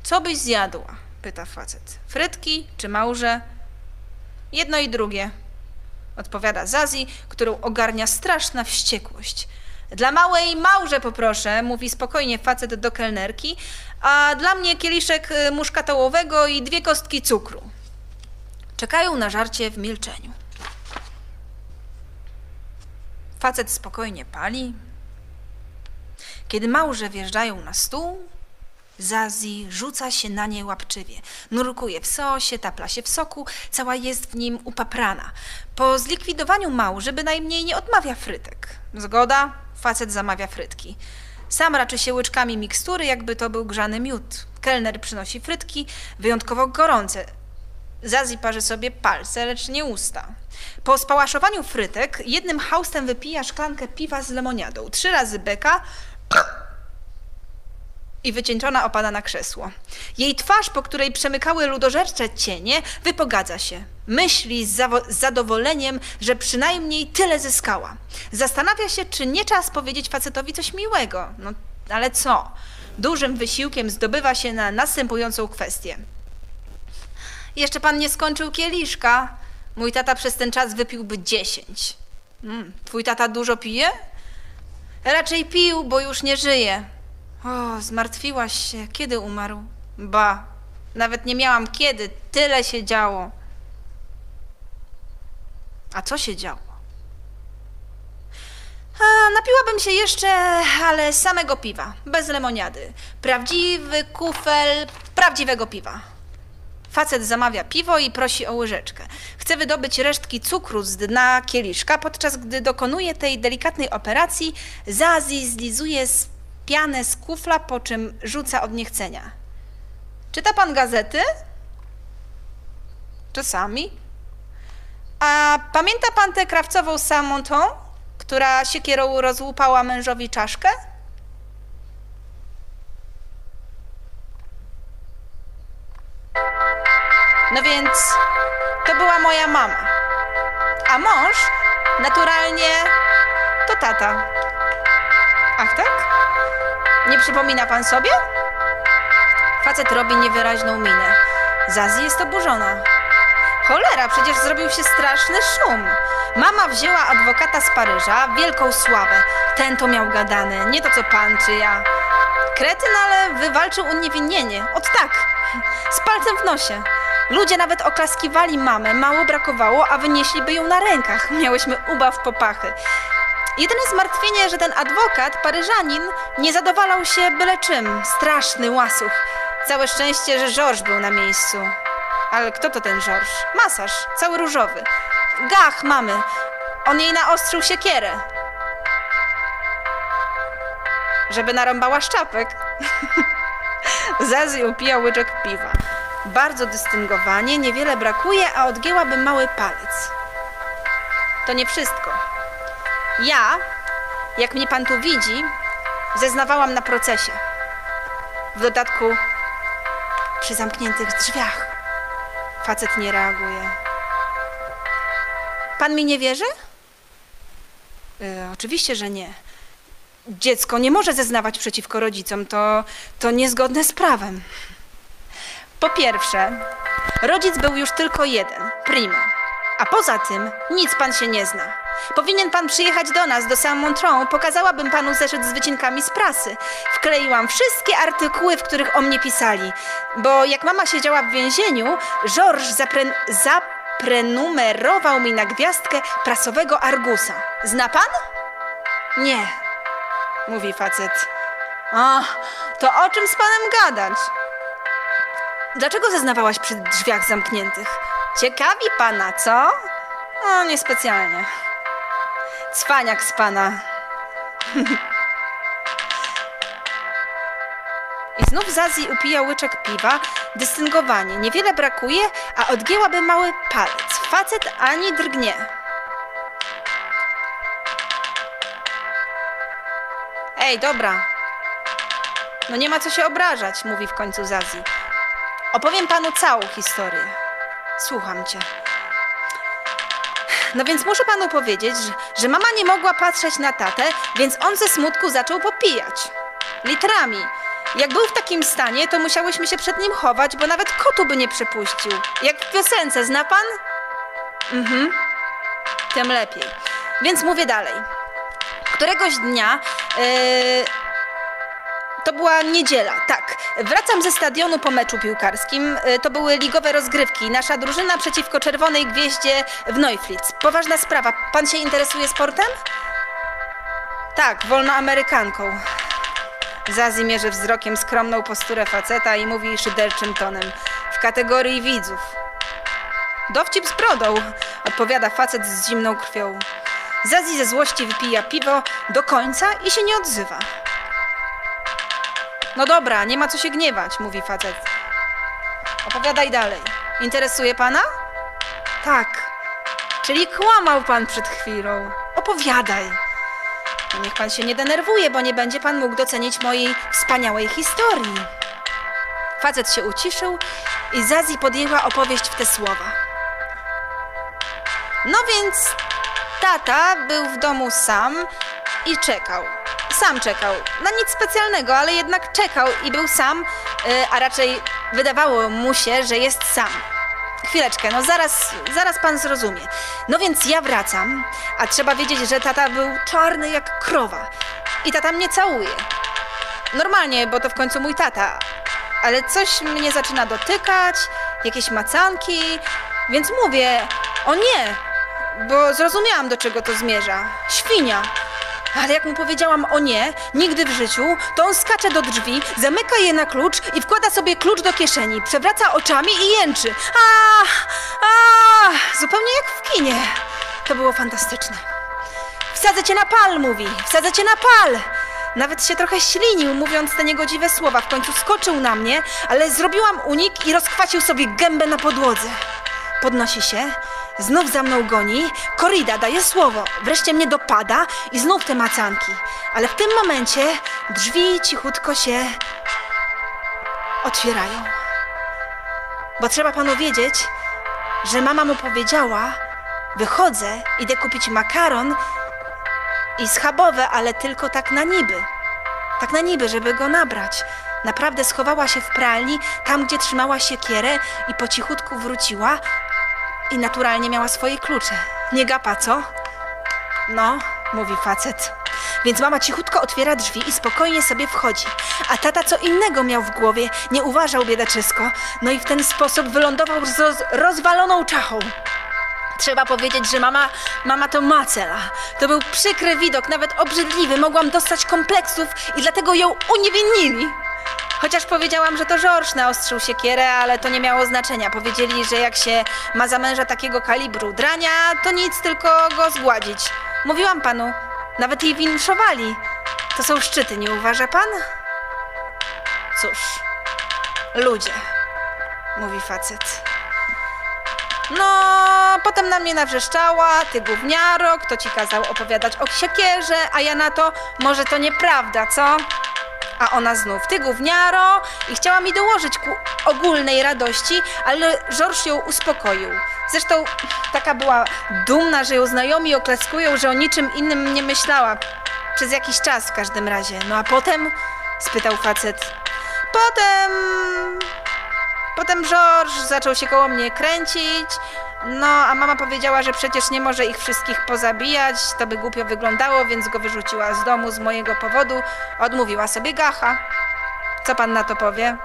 Co byś zjadła? pyta facet. Frytki czy małże? Jedno i drugie. Odpowiada Zazi, którą ogarnia straszna wściekłość. Dla małej małże poproszę, mówi spokojnie facet do kelnerki, a dla mnie kieliszek y, muszkatołowego i dwie kostki cukru. Czekają na żarcie w milczeniu. Facet spokojnie pali. Kiedy małże wjeżdżają na stół, Zazi rzuca się na nie łapczywie. Nurkuje w sosie, tapla się w soku, cała jest w nim upaprana. Po zlikwidowaniu małży bynajmniej nie odmawia frytek. Zgoda? Facet zamawia frytki. Sam raczy się łyczkami mikstury, jakby to był grzany miód. Kelner przynosi frytki, wyjątkowo gorące. Zazi parzy sobie palce, lecz nie usta. Po spałaszowaniu frytek jednym haustem wypija szklankę piwa z lemoniadą. Trzy razy beka i wycieńczona opada na krzesło. Jej twarz, po której przemykały ludożercze cienie, wypogadza się. Myśli z, z zadowoleniem, że przynajmniej tyle zyskała. Zastanawia się, czy nie czas powiedzieć facetowi coś miłego. No, ale co? Dużym wysiłkiem zdobywa się na następującą kwestię. Jeszcze pan nie skończył kieliszka. Mój tata przez ten czas wypiłby dziesięć. Mm, twój tata dużo pije? Raczej pił, bo już nie żyje. O, zmartwiłaś się. Kiedy umarł? Ba, nawet nie miałam kiedy. Tyle się działo. A co się działo? A, napiłabym się jeszcze, ale samego piwa, bez lemoniady. Prawdziwy kufel prawdziwego piwa. Facet zamawia piwo i prosi o łyżeczkę. Chce wydobyć resztki cukru z dna kieliszka, podczas gdy dokonuje tej delikatnej operacji, Zazi zlizuje z pianę z kufla, po czym rzuca od niechcenia. Czyta pan gazety? Czasami. A pamięta pan tę krawcową Samonton, która siekierą rozłupała mężowi czaszkę? No więc to była moja mama. A mąż naturalnie to tata. Ach tak? Nie przypomina pan sobie? Facet robi niewyraźną minę. Zazi jest oburzona. Cholera, przecież zrobił się straszny szum. Mama wzięła adwokata z Paryża, wielką sławę. Ten to miał gadane, nie to co pan czy ja. Kretyn, ale wywalczył uniewinnienie. Od tak, z palcem w nosie. Ludzie nawet oklaskiwali mamę, mało brakowało, a wynieśliby ją na rękach. Miałyśmy ubaw popachy. Jedyne zmartwienie, że ten adwokat, Paryżanin, nie zadowalał się byle czym. Straszny łasuch. Całe szczęście, że Georges był na miejscu. Ale kto to ten Georges? Masaż, cały różowy. Gach mamy. On jej naostrzył siekierę. Żeby narąbała szczapek. [laughs] Zazi upija łyczek piwa. Bardzo dystyngowanie, niewiele brakuje, a odgięłaby mały palec. To nie wszystko. Ja, jak mnie pan tu widzi, zeznawałam na procesie. W dodatku przy zamkniętych drzwiach. Facet nie reaguje. Pan mi nie wierzy? E, oczywiście, że nie. Dziecko nie może zeznawać przeciwko rodzicom. To, to niezgodne z prawem. Po pierwsze, rodzic był już tylko jeden, primo. A poza tym nic pan się nie zna. Powinien pan przyjechać do nas, do Saint-Montron. Pokazałabym panu zeszyt z wycinkami z prasy. Wkleiłam wszystkie artykuły, w których o mnie pisali. Bo jak mama siedziała w więzieniu, Georges zapre zaprenumerował mi na gwiazdkę prasowego Argusa. Zna pan? Nie, mówi facet. A, to o czym z panem gadać? Dlaczego zeznawałaś przy drzwiach zamkniętych? Ciekawi pana, co? No, niespecjalnie. Cwaniak z pana. I znów Zazi upija łyczek piwa. Dystyngowanie. Niewiele brakuje, a odgięłaby mały palec. Facet ani drgnie. Ej, dobra. No nie ma co się obrażać, mówi w końcu Zazi. Opowiem panu całą historię. Słucham cię. No więc muszę panu powiedzieć, że, że mama nie mogła patrzeć na tatę, więc on ze smutku zaczął popijać. Litrami. Jak był w takim stanie, to musiałyśmy się przed nim chować, bo nawet kotu by nie przypuścił. Jak w piosence, zna pan? Mhm. Tym lepiej. Więc mówię dalej. Któregoś dnia... Yy, to była niedziela, tak. Wracam ze stadionu po meczu piłkarskim. Y, To były ligowe rozgrywki. Nasza drużyna przeciwko Czerwonej Gwieździe w Neuflitz. Poważna sprawa. Pan się interesuje sportem? Tak, wolnoamerykanką. Zazi mierzy wzrokiem skromną posturę faceta i mówi szyderczym tonem. W kategorii widzów. Dowcip z brodą, odpowiada facet z zimną krwią. Zazi ze złości wypija piwo do końca i się nie odzywa. No dobra, nie ma co się gniewać, mówi facet. Opowiadaj dalej. Interesuje pana? Tak. Czyli kłamał pan przed chwilą. Opowiadaj. Niech pan się nie denerwuje, bo nie będzie pan mógł docenić mojej wspaniałej historii. Facet się uciszył i Zazi podjęła opowieść w te słowa. No więc tata był w domu sam i czekał. Sam czekał. Na nic specjalnego, ale jednak czekał i był sam, y, a raczej wydawało mu się, że jest sam. Chwileczkę, no zaraz, zaraz pan zrozumie. No więc ja wracam, a trzeba wiedzieć, że tata był czarny jak krowa. I tata mnie całuje. Normalnie, bo to w końcu mój tata. Ale coś mnie zaczyna dotykać, jakieś macanki, więc mówię, o nie, bo zrozumiałam do czego to zmierza. Świnia. Ale jak mu powiedziałam o nie, nigdy w życiu, to on skacze do drzwi, zamyka je na klucz i wkłada sobie klucz do kieszeni, przewraca oczami i jęczy. A, a, zupełnie jak w kinie. To było fantastyczne. Wsadzę cię na pal, mówi. Wsadzę cię na pal. Nawet się trochę ślinił, mówiąc te niegodziwe słowa. W końcu skoczył na mnie, ale zrobiłam unik i rozchwacił sobie gębę na podłodze. Podnosi się, znów za mną goni, korida daje słowo, wreszcie mnie dopada i znów te macanki. Ale w tym momencie drzwi cichutko się otwierają. Bo trzeba panu wiedzieć, że mama mu powiedziała, wychodzę, idę kupić makaron i schabowe, ale tylko tak na niby. Tak na niby, żeby go nabrać. Naprawdę schowała się w pralni, tam gdzie trzymała siekierę i po cichutku wróciła i naturalnie miała swoje klucze. Nie gapa, co? No, mówi facet. Więc mama cichutko otwiera drzwi i spokojnie sobie wchodzi. A tata co innego miał w głowie, nie uważał biedaczysko. No i w ten sposób wylądował z roz rozwaloną czachą. Trzeba powiedzieć, że mama, mama to macela. To był przykry widok, nawet obrzydliwy. Mogłam dostać kompleksów i dlatego ją uniewinnili. Chociaż powiedziałam, że to George naostrzył siekierę, ale to nie miało znaczenia. Powiedzieli, że jak się ma za męża takiego kalibru drania, to nic, tylko go zgładzić. Mówiłam panu, nawet jej winszowali. To są szczyty, nie uważa pan? Cóż, ludzie, mówi facet. No, potem na mnie nawrzeszczała, ty gówniaro, kto ci kazał opowiadać o siekierze, a ja na to, może to nieprawda, co? A ona znów, ty gówniaro, i chciała mi dołożyć ku ogólnej radości, ale Georges ją uspokoił. Zresztą taka była dumna, że ją znajomi oklaskują, że o niczym innym nie myślała. Przez jakiś czas w każdym razie. No a potem? spytał facet. Potem. Potem Georges zaczął się koło mnie kręcić. No, a mama powiedziała, że przecież nie może ich wszystkich pozabijać, to by głupio wyglądało, więc go wyrzuciła z domu z mojego powodu. Odmówiła sobie gacha. Co pan na to powie?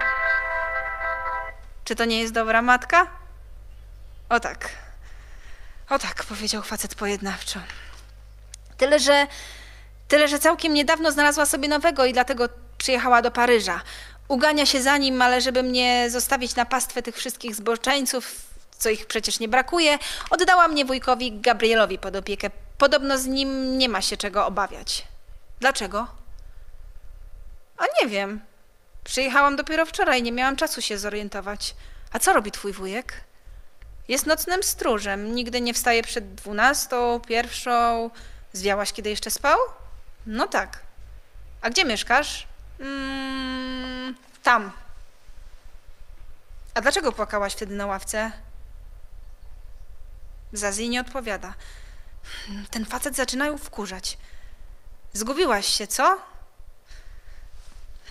Czy to nie jest dobra matka? O tak. O tak, powiedział facet pojednawczo. Tyle, że. Tyle, że całkiem niedawno znalazła sobie nowego i dlatego przyjechała do Paryża. Ugania się za nim, ale żeby mnie zostawić na pastwę tych wszystkich zboczeńców, co ich przecież nie brakuje, oddała mnie wujkowi Gabrielowi pod opiekę. Podobno z nim nie ma się czego obawiać. Dlaczego? A nie wiem. Przyjechałam dopiero wczoraj, nie miałam czasu się zorientować. A co robi twój wujek? Jest nocnym stróżem. Nigdy nie wstaje przed dwunastą, pierwszą. Zwiałaś, kiedy jeszcze spał? No tak. A gdzie mieszkasz? Mm, tam. A dlaczego płakałaś wtedy na ławce? Zazi nie odpowiada. Ten facet zaczyna ją wkurzać. Zgubiłaś się, co?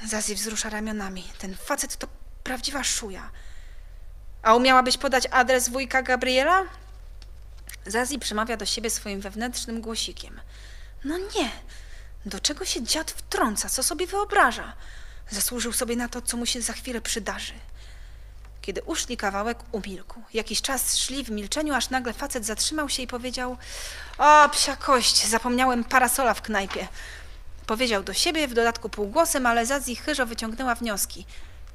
Zazi wzrusza ramionami. Ten facet to prawdziwa szuja. A umiałabyś podać adres wujka Gabriela? Zazi przemawia do siebie swoim wewnętrznym głosikiem. No nie. Do czego się dziad wtrąca? Co sobie wyobraża? Zasłużył sobie na to, co mu się za chwilę przydarzy. Kiedy uszli kawałek, umilkł. Jakiś czas szli w milczeniu, aż nagle facet zatrzymał się i powiedział: O, psia kość, zapomniałem parasola w knajpie. Powiedział do siebie, w dodatku półgłosem, ale Zazi chyżo wyciągnęła wnioski.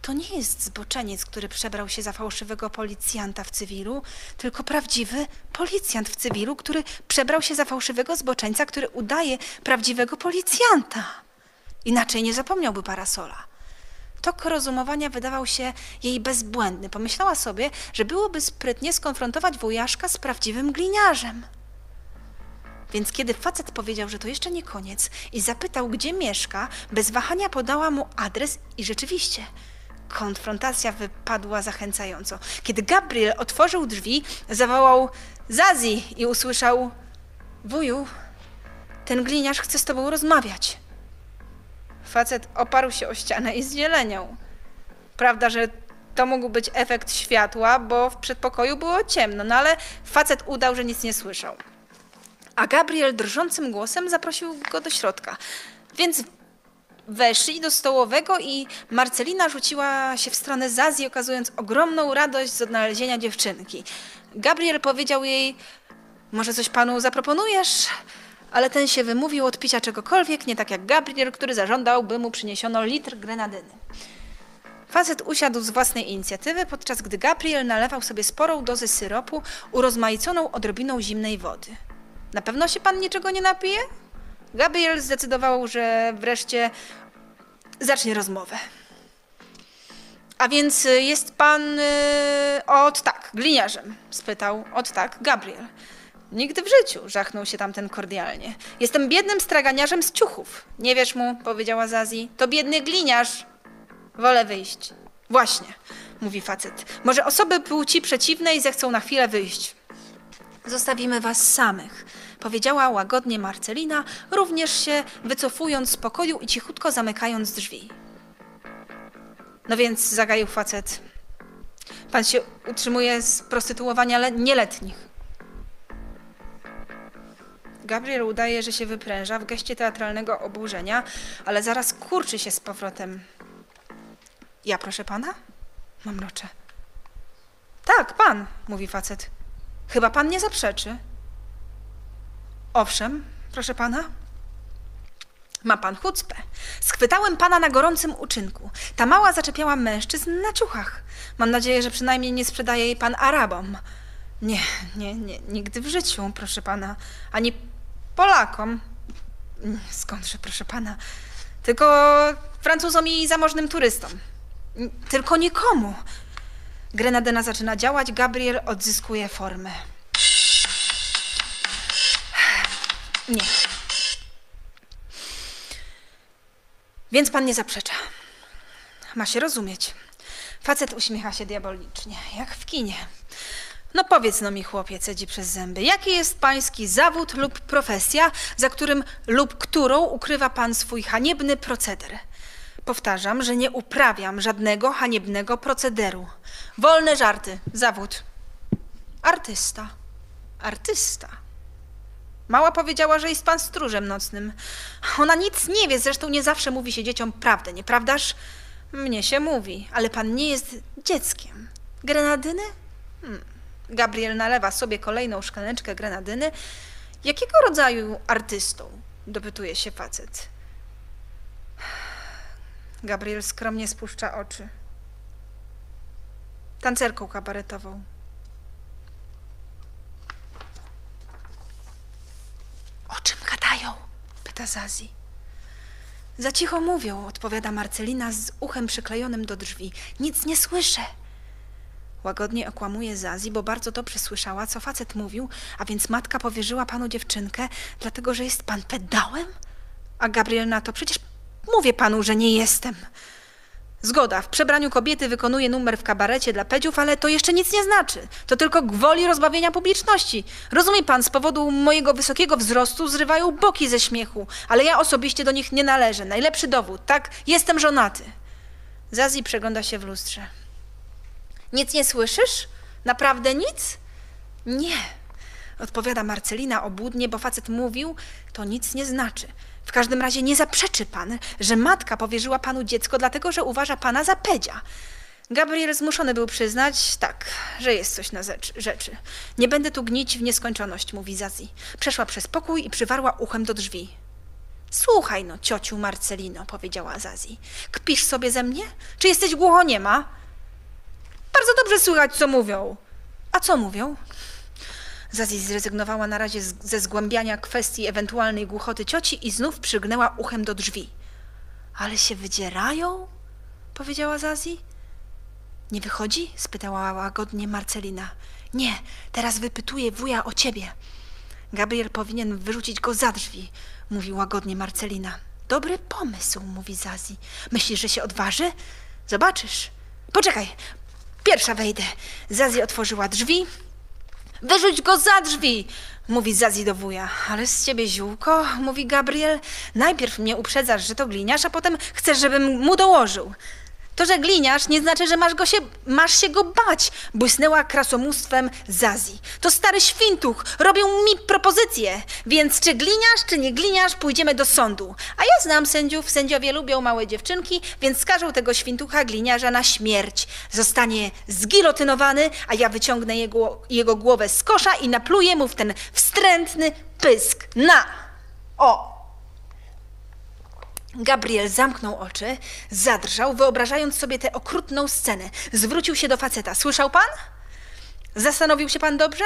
To nie jest zboczeniec, który przebrał się za fałszywego policjanta w cywilu, tylko prawdziwy policjant w cywilu, który przebrał się za fałszywego zboczeńca, który udaje prawdziwego policjanta. Inaczej nie zapomniałby parasola. Tok rozumowania wydawał się jej bezbłędny. Pomyślała sobie, że byłoby sprytnie skonfrontować wujaszka z prawdziwym gliniarzem. Więc kiedy facet powiedział, że to jeszcze nie koniec i zapytał, gdzie mieszka, bez wahania podała mu adres i rzeczywiście konfrontacja wypadła zachęcająco. Kiedy Gabriel otworzył drzwi, zawołał Zazi i usłyszał Wuju, ten gliniarz chce z tobą rozmawiać. Facet oparł się o ścianę i zzieleniał. Prawda, że to mógł być efekt światła, bo w przedpokoju było ciemno, no ale facet udał, że nic nie słyszał. A Gabriel drżącym głosem zaprosił go do środka. Więc weszli do stołowego i Marcelina rzuciła się w stronę Zazji, okazując ogromną radość z odnalezienia dziewczynki. Gabriel powiedział jej, może coś panu zaproponujesz? Ale ten się wymówił od picia czegokolwiek, nie tak jak Gabriel, który zażądał, by mu przyniesiono litr grenadyny. Facet usiadł z własnej inicjatywy, podczas gdy Gabriel nalewał sobie sporą dozę syropu urozmaiconą odrobiną zimnej wody. Na pewno się pan niczego nie napije? Gabriel zdecydował, że wreszcie zacznie rozmowę. A więc jest pan y, od tak, gliniarzem? spytał od tak Gabriel. Nigdy w życiu, żachnął się tamten kordialnie. Jestem biednym straganiarzem z ciuchów. Nie wiesz mu, powiedziała Zazi. To biedny gliniarz. Wolę wyjść. Właśnie, mówi facet. Może osoby płci przeciwnej zechcą na chwilę wyjść. Zostawimy was samych, powiedziała łagodnie Marcelina, również się wycofując z pokoju i cichutko zamykając drzwi. No więc, zagaił facet, pan się utrzymuje z prostytuowania nieletnich. Gabriel udaje, że się wypręża w geście teatralnego oburzenia, ale zaraz kurczy się z powrotem. Ja proszę pana? Mamrocze. Tak, pan, mówi facet. Chyba pan nie zaprzeczy. Owszem, proszę pana. Ma pan chucpę. Schwytałem pana na gorącym uczynku. Ta mała zaczepiała mężczyzn na ciuchach. Mam nadzieję, że przynajmniej nie sprzedaje jej pan Arabom. Nie, nie, nie, nigdy w życiu, proszę pana. Ani Polakom. Skądże, proszę pana. Tylko Francuzom i zamożnym turystom. Tylko nikomu. Grenadyna zaczyna działać, Gabriel odzyskuje formę. Nie. Więc pan nie zaprzecza. Ma się rozumieć. Facet uśmiecha się diabolicznie, jak w kinie. No powiedz no mi, chłopie, cedzi przez zęby, jaki jest pański zawód lub profesja, za którym lub którą ukrywa pan swój haniebny proceder? Powtarzam, że nie uprawiam żadnego haniebnego procederu. Wolne żarty, zawód. Artysta. Artysta. Mała powiedziała, że jest pan stróżem nocnym. Ona nic nie wie, zresztą nie zawsze mówi się dzieciom prawdę, nieprawdaż? Mnie się mówi, ale pan nie jest dzieckiem. Grenadyny? Hmm. Gabriel nalewa sobie kolejną szklaneczkę grenadyny. Jakiego rodzaju artystą? dopytuje się facet. Gabriel skromnie spuszcza oczy. Tancerką kabaretową. O czym gadają? pyta Zazi. Za cicho mówią, odpowiada Marcelina z uchem przyklejonym do drzwi. Nic nie słyszę. Łagodnie okłamuje Zazi, bo bardzo dobrze słyszała, co facet mówił, a więc matka powierzyła panu dziewczynkę, dlatego że jest pan pedałem? A Gabriel na to, przecież mówię panu, że nie jestem. Zgoda, w przebraniu kobiety wykonuje numer w kabarecie dla pedziów, ale to jeszcze nic nie znaczy. To tylko gwoli rozbawienia publiczności. Rozumie pan, z powodu mojego wysokiego wzrostu zrywają boki ze śmiechu, ale ja osobiście do nich nie należę. Najlepszy dowód, tak? Jestem żonaty. Zazi przegląda się w lustrze. Nic nie słyszysz? Naprawdę nic? Nie, odpowiada Marcelina obłudnie, bo facet mówił, to nic nie znaczy. W każdym razie nie zaprzeczy pan, że matka powierzyła panu dziecko, dlatego że uważa pana za pedzia. Gabriel zmuszony był przyznać, tak, że jest coś na rzeczy. Nie będę tu gnić w nieskończoność, mówi Zazi. Przeszła przez pokój i przywarła uchem do drzwi. Słuchaj no, ciociu Marcelino, powiedziała Zazi. Kpisz sobie ze mnie? Czy jesteś głuchoniema? Bardzo dobrze słychać, co mówią. A co mówią? Zazi zrezygnowała na razie ze zgłębiania kwestii ewentualnej głuchoty cioci i znów przygnęła uchem do drzwi. Ale się wydzierają? powiedziała Zazi. Nie wychodzi? spytała łagodnie Marcelina. Nie, teraz wypytuje wuja o ciebie. Gabriel powinien wyrzucić go za drzwi, mówi łagodnie Marcelina. Dobry pomysł, mówi Zazi. Myślisz, że się odważy? Zobaczysz. Poczekaj, pierwsza wejdę. Zazi otworzyła drzwi. Wyrzuć go za drzwi, mówi Zazi do wuja. Ale z ciebie ziółko, mówi Gabriel. Najpierw mnie uprzedzasz, że to gliniarz, a potem chcesz, żebym mu dołożył. To, że gliniarz, nie znaczy, że masz, go się, masz się go bać, błysnęła krasomóstwem Zazi. To stary świntuch, robią mi propozycje, więc czy gliniarz, czy nie gliniarz, pójdziemy do sądu. A ja znam sędziów, sędziowie lubią małe dziewczynki, więc skażą tego świntucha gliniarza na śmierć. Zostanie zgilotynowany, a ja wyciągnę jego, jego głowę z kosza i napluję mu w ten wstrętny pysk. Na! O! Gabriel zamknął oczy, zadrżał, wyobrażając sobie tę okrutną scenę. Zwrócił się do faceta. Słyszał pan? Zastanowił się pan dobrze?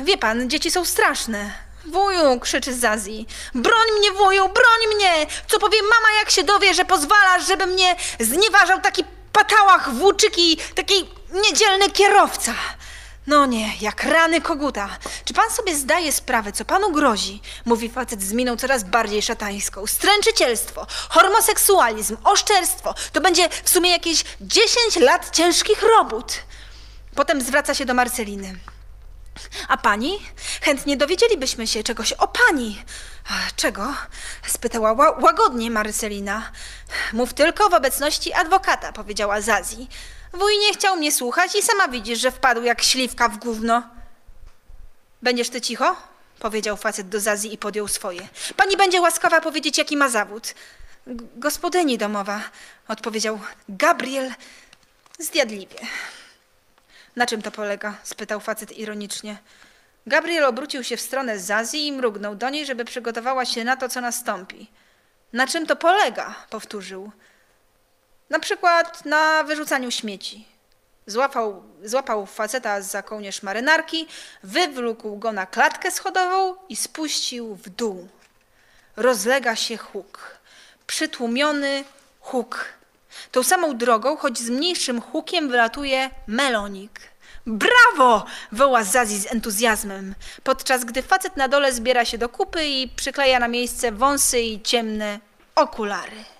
Wie pan, dzieci są straszne. Wuju, krzyczy Zazi. Broń mnie, wuju, broń mnie! Co powie mama, jak się dowie, że pozwalasz, żeby mnie znieważał taki patałach włóczyki, taki niedzielny kierowca? No nie, jak rany koguta. Czy pan sobie zdaje sprawę, co panu grozi? Mówi facet z miną coraz bardziej szatańską. Stręczycielstwo, homoseksualizm, oszczerstwo. To będzie w sumie jakieś 10 lat ciężkich robót. Potem zwraca się do Marceliny. A pani? Chętnie dowiedzielibyśmy się czegoś o pani. Czego? spytała łagodnie Marcelina. Mów tylko w obecności adwokata, powiedziała Zazi. Wuj nie chciał mnie słuchać i sama widzisz, że wpadł jak śliwka w gówno. Będziesz ty cicho? Powiedział facet do Zazi i podjął swoje. Pani będzie łaskawa powiedzieć, jaki ma zawód. Gospodyni domowa, odpowiedział Gabriel zjadliwie. Na czym to polega? spytał facet ironicznie. Gabriel obrócił się w stronę Zazi i mrugnął do niej, żeby przygotowała się na to, co nastąpi. Na czym to polega? powtórzył. Na przykład na wyrzucaniu śmieci. Złapał, złapał faceta za kołnierz marynarki, wywlókł go na klatkę schodową i spuścił w dół. Rozlega się huk. Przytłumiony huk. Tą samą drogą, choć z mniejszym hukiem, wylatuje melonik. Brawo! woła Zazi z entuzjazmem, podczas gdy facet na dole zbiera się do kupy i przykleja na miejsce wąsy i ciemne okulary.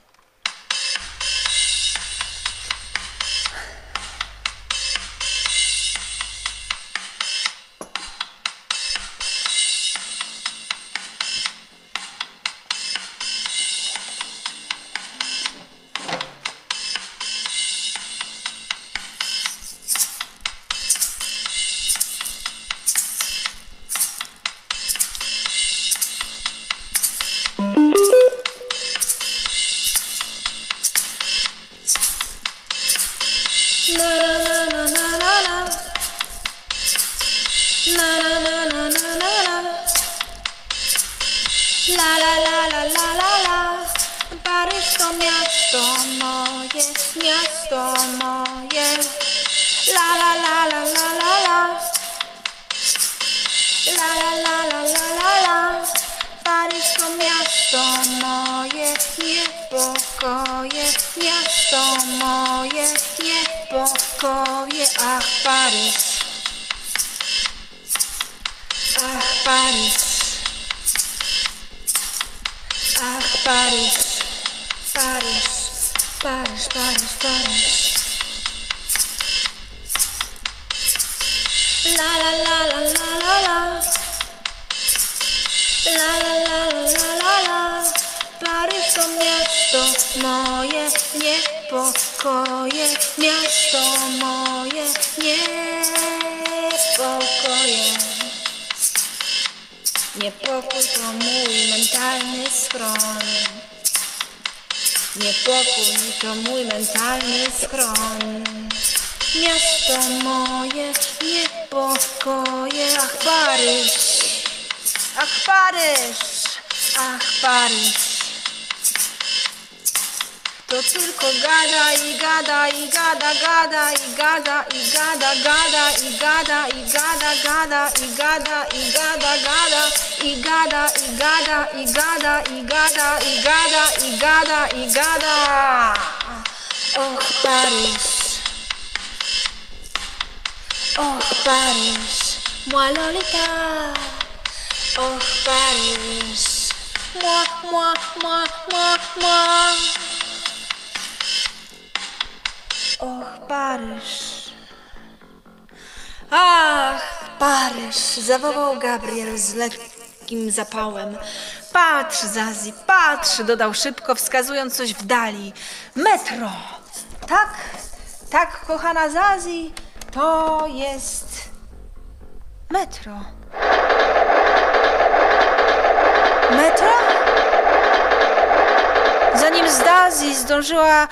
Moje niepokoje, miasto moje niepokoje. Niepokój to mój mentalny schron. Niepokój to mój mentalny schron. Miasto moje niepokoje, ach Paryż, ach Paryż, ach Paryż. To tylko gada i gada i gada, gada i gada i gada, gada i gada i gada, gada i gada i gada, gada i gada i gada i gada i gada i gada i gada i gada. Och, Paris. Och, Paris. Moi Lolita. Och, Paryż. Moi, moi, moi, moi, moi. Och, Paryż. Ach, Paryż, zawołał Gabriel z lekkim zapałem. Patrz, Zazi, patrz, dodał szybko, wskazując coś w dali. Metro. Tak, tak, kochana Zazi, to jest metro. Metro? Zanim Zdazi zdążyła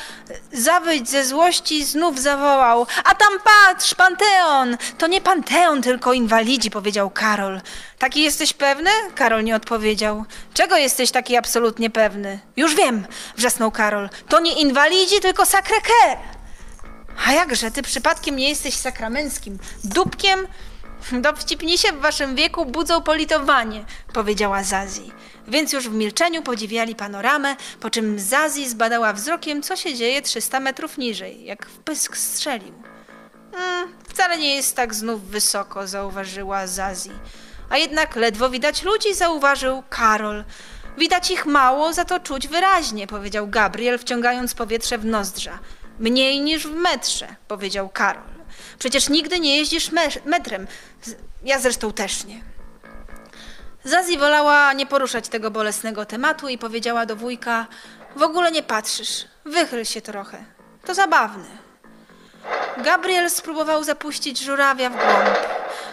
zawyć ze złości, znów zawołał. A tam patrz, Panteon! To nie Panteon, tylko inwalidzi, powiedział Karol. Taki jesteś pewny? Karol nie odpowiedział. Czego jesteś taki absolutnie pewny? Już wiem, wrzasnął Karol. To nie inwalidzi, tylko Sacré-Cœur. A jakże, ty przypadkiem nie jesteś sakramenckim dupkiem? [laughs] Dowcipnisi w waszym wieku budzą politowanie, powiedziała Zazi. Więc już w milczeniu podziwiali panoramę, po czym Zazi zbadała wzrokiem, co się dzieje 300 metrów niżej, jak w pysk strzelił. Mm, wcale nie jest tak znów wysoko, zauważyła Zazi. A jednak ledwo widać ludzi, zauważył Karol. Widać ich mało, za to czuć wyraźnie, powiedział Gabriel, wciągając powietrze w nozdrza. Mniej niż w metrze, powiedział Karol. Przecież nigdy nie jeździsz me metrem. Ja zresztą też nie. Zazi wolała nie poruszać tego bolesnego tematu i powiedziała do wujka: W ogóle nie patrzysz, wychyl się trochę. To zabawne. Gabriel spróbował zapuścić żurawia w głąb.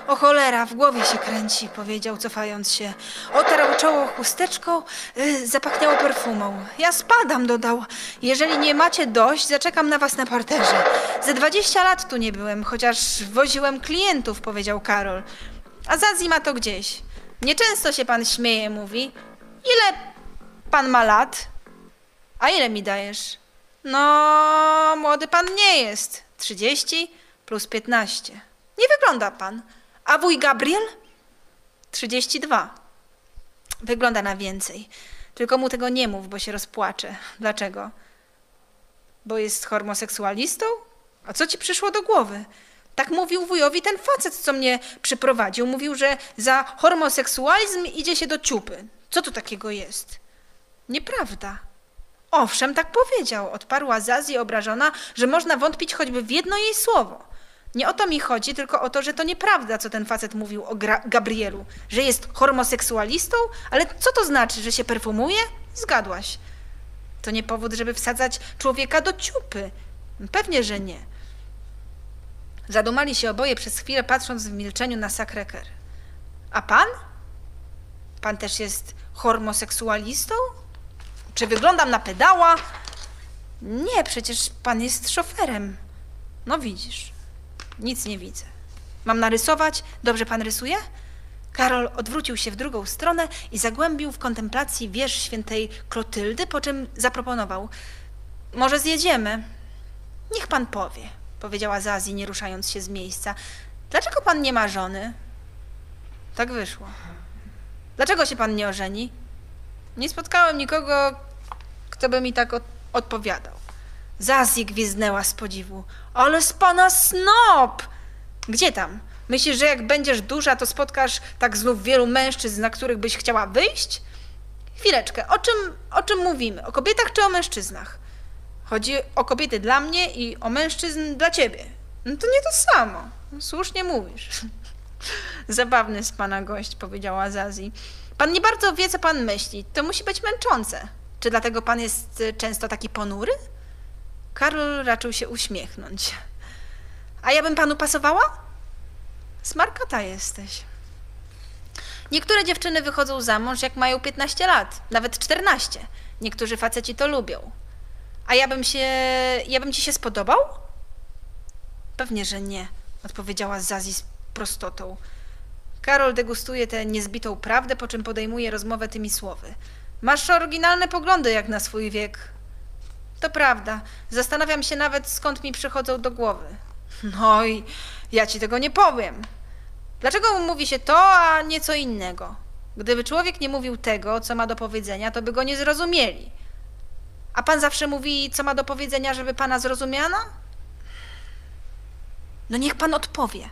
O cholera, w głowie się kręci, powiedział, cofając się. Otarł czoło chusteczką, y, zapachniało perfumą. Ja spadam, dodał. Jeżeli nie macie dość, zaczekam na was na parterze. Ze dwadzieścia lat tu nie byłem, chociaż woziłem klientów, powiedział Karol. A Zazi ma to gdzieś. Nieczęsto się pan śmieje, mówi. Ile pan ma lat? A ile mi dajesz? No, młody pan nie jest. 30 plus 15. Nie wygląda pan. A wuj Gabriel? 32. Wygląda na więcej. Tylko mu tego nie mów, bo się rozpłacze. Dlaczego? Bo jest homoseksualistą? A co ci przyszło do głowy? Tak mówił wujowi ten facet, co mnie przyprowadził. Mówił, że za homoseksualizm idzie się do ciupy. Co tu takiego jest? Nieprawda. Owszem, tak powiedział, odparła Zazi obrażona, że można wątpić choćby w jedno jej słowo. Nie o to mi chodzi, tylko o to, że to nieprawda, co ten facet mówił o Gra- Gabrielu, że jest homoseksualistą, ale co to znaczy, że się perfumuje? Zgadłaś. To nie powód, żeby wsadzać człowieka do ciupy. Pewnie, że nie. Zadumali się oboje przez chwilę, patrząc w milczeniu na Sacré-Cœur. A pan? Pan też jest homoseksualistą? Czy wyglądam na pedała? Nie, przecież pan jest szoferem. No widzisz, nic nie widzę. Mam narysować? Dobrze pan rysuje? Karol odwrócił się w drugą stronę i zagłębił w kontemplacji wiersz świętej Klotyldy, po czym zaproponował. Może zjedziemy? Niech pan powie, powiedziała Zazi, nie ruszając się z miejsca. Dlaczego pan nie ma żony? Tak wyszło. Dlaczego się pan nie ożeni? Nie spotkałem nikogo, kto by mi tak od- odpowiadał. Zazi gwizdnęła z podziwu. Ale z pana snob! Gdzie tam? Myślisz, że jak będziesz duża, to spotkasz tak znów wielu mężczyzn, na których byś chciała wyjść? Chwileczkę, o czym, o czym mówimy? O kobietach czy o mężczyznach? Chodzi o kobiety dla mnie i o mężczyzn dla ciebie. No to nie to samo. Słusznie mówisz. [laughs] Zabawny z pana gość, powiedziała Zazi. Pan nie bardzo wie, co pan myśli. To musi być męczące. Czy dlatego pan jest y, często taki ponury? Karol raczył się uśmiechnąć. A ja bym panu pasowała? Smarkata jesteś. Niektóre dziewczyny wychodzą za mąż, jak mają 15 lat, nawet 14. Niektórzy faceci to lubią. A ja bym się. Ja bym ci się spodobał? Pewnie, że nie, odpowiedziała Zazi z prostotą. Karol degustuje tę niezbitą prawdę, po czym podejmuje rozmowę tymi słowy. Masz oryginalne poglądy jak na swój wiek. To prawda. Zastanawiam się nawet, skąd mi przychodzą do głowy. No i ja ci tego nie powiem. Dlaczego mówi się to, a nie co innego? Gdyby człowiek nie mówił tego, co ma do powiedzenia, to by go nie zrozumieli. A pan zawsze mówi, co ma do powiedzenia, żeby pana zrozumiano? No niech pan odpowie.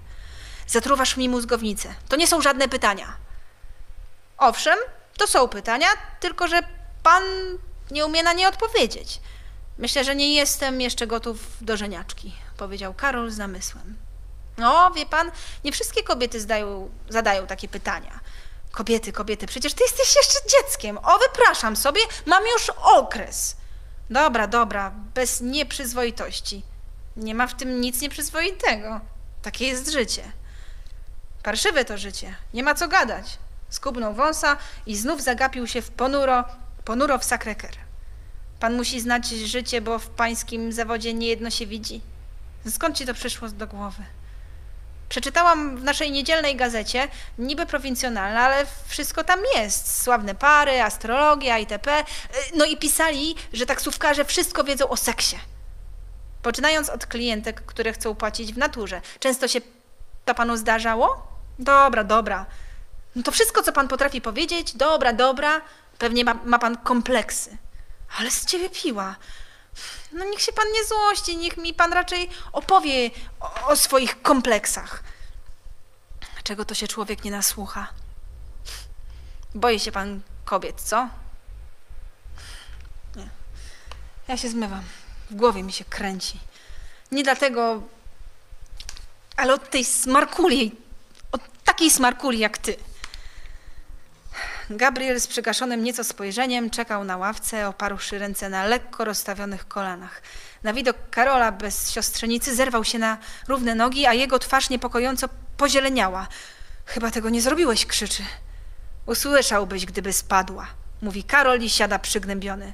Zatruwasz mi mózgownicę. To nie są żadne pytania. Owszem, to są pytania, tylko że pan nie umie na nie odpowiedzieć. Myślę, że nie jestem jeszcze gotów do żeniaczki, powiedział Karol z namysłem. No, wie pan, nie wszystkie kobiety zdają, zadają takie pytania. Kobiety, kobiety, przecież ty jesteś jeszcze dzieckiem. O, wypraszam sobie, mam już okres. Dobra, dobra, bez nieprzyzwoitości. Nie ma w tym nic nieprzyzwoitego. Takie jest życie. Parszywe to życie, nie ma co gadać. Skubnął wąsa i znów zagapił się w ponuro, ponuro w sakreker. Pan musi znać życie, bo w pańskim zawodzie niejedno się widzi. Skąd ci to przyszło do głowy? Przeczytałam w naszej niedzielnej gazecie, niby prowincjonalna, ale wszystko tam jest. Sławne pary, astrologia itp. No i pisali, że taksówkarze wszystko wiedzą o seksie. Poczynając od klientek, które chcą płacić w naturze. Często się to panu zdarzało? Dobra, dobra. No to wszystko, co pan potrafi powiedzieć, dobra, dobra, pewnie ma, ma pan kompleksy. Ale z ciebie piła. No niech się pan nie złości, niech mi pan raczej opowie o, o swoich kompleksach. Czego to się człowiek nie nasłucha? Boi się pan kobiet, co? Nie. Ja się zmywam. W głowie mi się kręci. Nie dlatego, ale od tej smarkuli, od takiej smarkuli jak ty. Gabriel z przygaszonym nieco spojrzeniem czekał na ławce, oparłszy ręce na lekko rozstawionych kolanach. Na widok Karola bez siostrzenicy zerwał się na równe nogi, a jego twarz niepokojąco pozieleniała. Chyba tego nie zrobiłeś, krzyczy. Usłyszałbyś, gdyby spadła, mówi Karol i siada przygnębiony.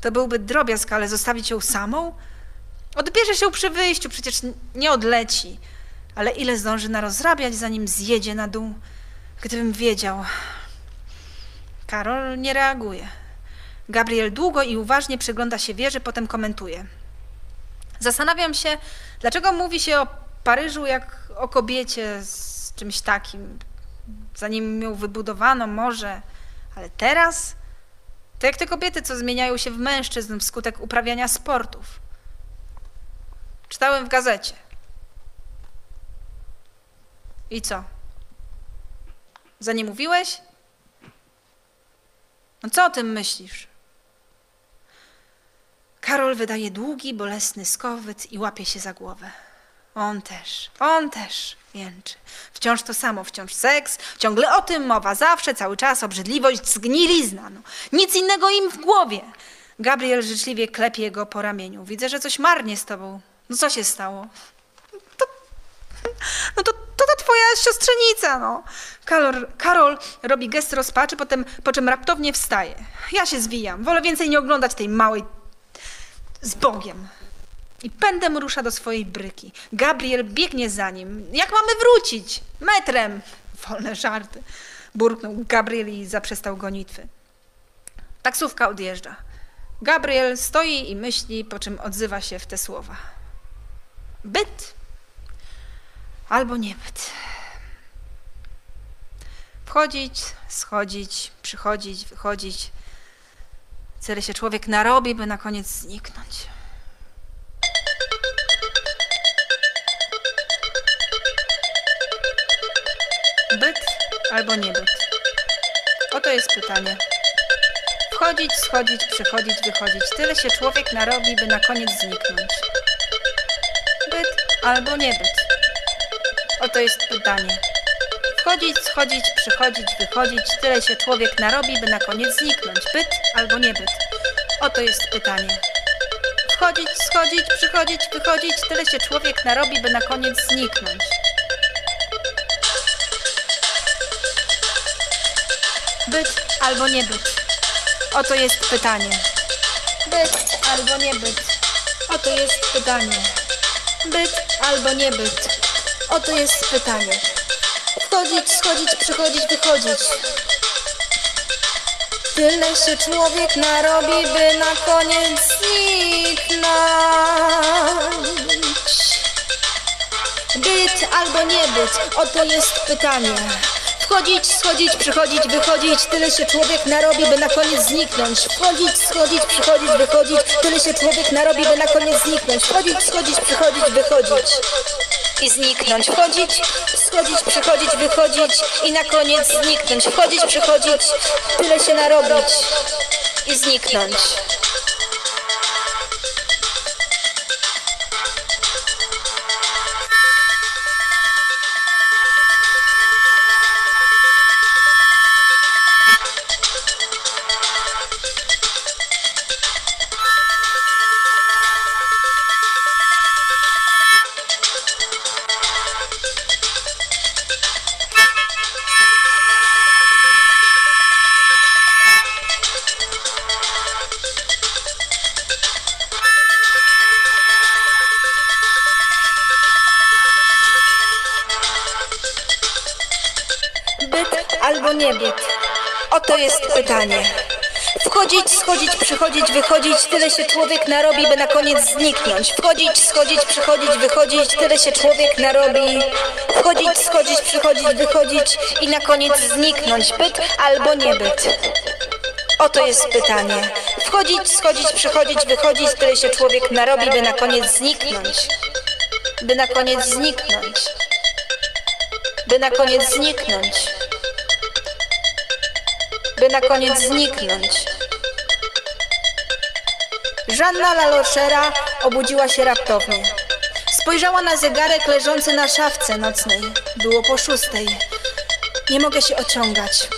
To byłby drobiazg, ale zostawić ją samą? Odbierze się przy wyjściu, przecież nie odleci. Ale ile zdąży narozrabiać, zanim zjedzie na dół? Gdybym wiedział, Karol nie reaguje. Gabriel długo i uważnie przygląda się wieży, potem komentuje. Zastanawiam się, dlaczego mówi się o Paryżu jak o kobiecie z czymś takim. Zanim ją wybudowano, może, ale teraz to jak te kobiety, co zmieniają się w mężczyzn wskutek uprawiania sportów. Czytałem w gazecie. I co? Za nie mówiłeś? No co o tym myślisz? Karol wydaje długi, bolesny skowyt i łapie się za głowę. On też, on też jęczy. Wciąż to samo, wciąż seks, ciągle o tym mowa, zawsze, cały czas, obrzydliwość, zgnilizna. No. Nic innego im w głowie. Gabriel życzliwie klepie go po ramieniu. Widzę, że coś marnie z tobą. No co się stało? [laughs] No to, to ta twoja siostrzenica, no. Karol, Karol robi gest rozpaczy, potem, po czym raptownie wstaje. Ja się zwijam. Wolę więcej nie oglądać tej małej z Bogiem. I pędem rusza do swojej bryki. Gabriel biegnie za nim. Jak mamy wrócić? Metrem. Wolne żarty. Burknął Gabriel i zaprzestał gonitwy. Taksówka odjeżdża. Gabriel stoi i myśli, po czym odzywa się w te słowa. Byt albo niebyt. Wchodzić, schodzić, przychodzić, wychodzić. Tyle się człowiek narobi, by na koniec zniknąć. Byt albo niebyt? Oto jest pytanie. Wchodzić, schodzić, przychodzić, wychodzić. Tyle się człowiek narobi, by na koniec zniknąć. Byt albo niebyt? Oto jest pytanie. Wchodzić, schodzić, przychodzić, wychodzić. Tyle się człowiek narobi, by na koniec zniknąć. Byt albo niebyt? Oto jest pytanie. Wchodzić, schodzić, przychodzić, wychodzić. Tyle się człowiek narobi, by na koniec zniknąć. Byt albo niebyt? Oto jest pytanie. Byt albo niebyt? Oto jest pytanie. Byt albo niebyt? Oto jest pytanie. Wchodzić, schodzić, przychodzić, wychodzić. Tyle się człowiek narobi, by na koniec zniknąć. Byt albo niebyt? Oto jest pytanie. Wchodzić, schodzić, przychodzić, wychodzić, tyle się człowiek narobi, by na koniec zniknąć. Wchodzić, schodzić, przychodzić, wychodzić, tyle się człowiek narobi, by na koniec zniknąć. Wchodzić, schodzić, przychodzić, wychodzić. I zniknąć. Wchodzić, schodzić, przychodzić, wychodzić i na koniec zniknąć. Wchodzić, przychodzić, tyle się narobić i zniknąć. Jest pytanie. Wchodzić, schodzić, przychodzić, wychodzić, tyle się człowiek narobi, by na koniec zniknąć. Wchodzić, schodzić, przychodzić, wychodzić, tyle się człowiek narobi. Wchodzić, schodzić, przychodzić, wychodzić i na koniec zniknąć. Byt albo nie byt? Oto jest pytanie. Wchodzić, schodzić, przychodzić, wychodzić, tyle się człowiek narobi, by na koniec zniknąć. By na koniec zniknąć. By na koniec zniknąć. By na koniec zniknąć. Żanna Laloszera obudziła się raptownie. Spojrzała na zegarek leżący na szafce nocnej. Było po szóstej. Nie mogę się ociągać.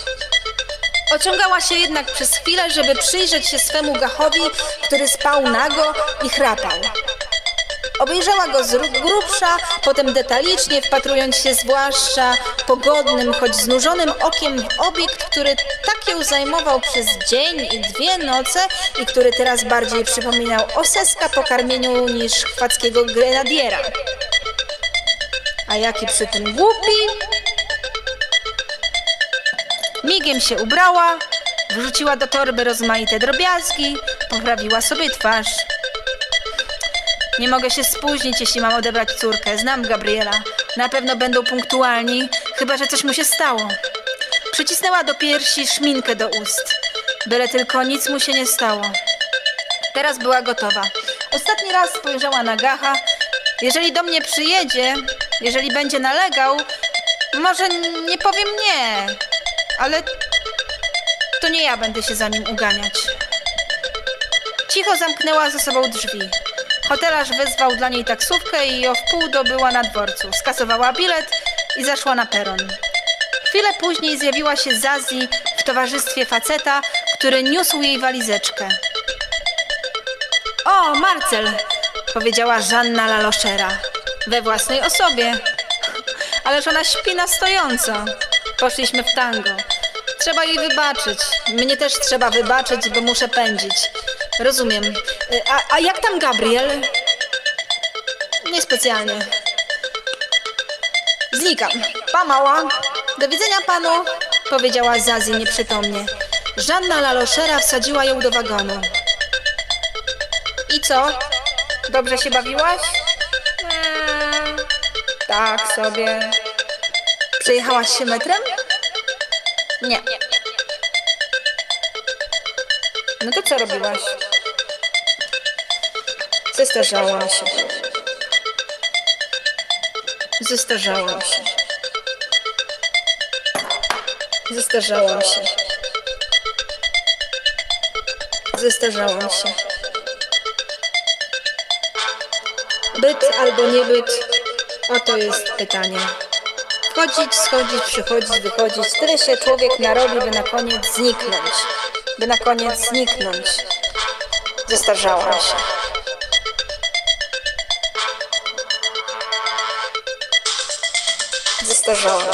Ociągała się jednak przez chwilę, żeby przyjrzeć się swemu gachowi, który spał nago i chrapał. Obejrzała go z grubsza, potem detalicznie, wpatrując się zwłaszcza pogodnym, choć znużonym okiem w obiekt, który tak ją zajmował przez dzień i dwie noce i który teraz bardziej przypominał oseska po karmieniu niż chwackiego grenadiera. A jaki przy tym głupi, Migiem się ubrała, wrzuciła do torby rozmaite drobiazgi, poprawiła sobie twarz. Nie mogę się spóźnić, jeśli mam odebrać córkę. Znam Gabriela. Na pewno będą punktualni, chyba że coś mu się stało. Przycisnęła do piersi szminkę do ust. Byle tylko nic mu się nie stało. Teraz była gotowa. Ostatni raz spojrzała na Gacha. Jeżeli do mnie przyjedzie, jeżeli będzie nalegał, może nie powiem nie, ale to nie ja będę się za nim uganiać. Cicho zamknęła ze sobą drzwi. Hotelarz wezwał dla niej taksówkę i o wpół dobyła na dworcu. Skasowała bilet i zaszła na peron. Chwilę później zjawiła się Zazi w towarzystwie faceta, który niósł jej walizeczkę. O, Marcel, powiedziała Żanna Laloszera. We własnej osobie. Ależ ona śpi na stojąco. Poszliśmy w tango. Trzeba jej wybaczyć. Mnie też trzeba wybaczyć, bo muszę pędzić. Rozumiem. Y, A, a jak tam Gabriel? Niespecjalnie. Znikam. Pa mała. Do widzenia panu, powiedziała Zazi nieprzytomnie. Żanna Laloszera wsadziła ją do wagonu. I co? Dobrze się bawiłaś? Eee, tak sobie. Przejechałaś się metrem? Nie. No to co robiłaś? Zestarzałam się. Zestarzałam się. Zestarzałam się. Zestarzałam się. Byt albo niebyt? Oto jest pytanie. Wchodzić, schodzić, przychodzić, wychodzić. Tyle się człowiek narobi, by na koniec zniknąć. By na koniec zniknąć. Zestarzałam się. Zestarzałam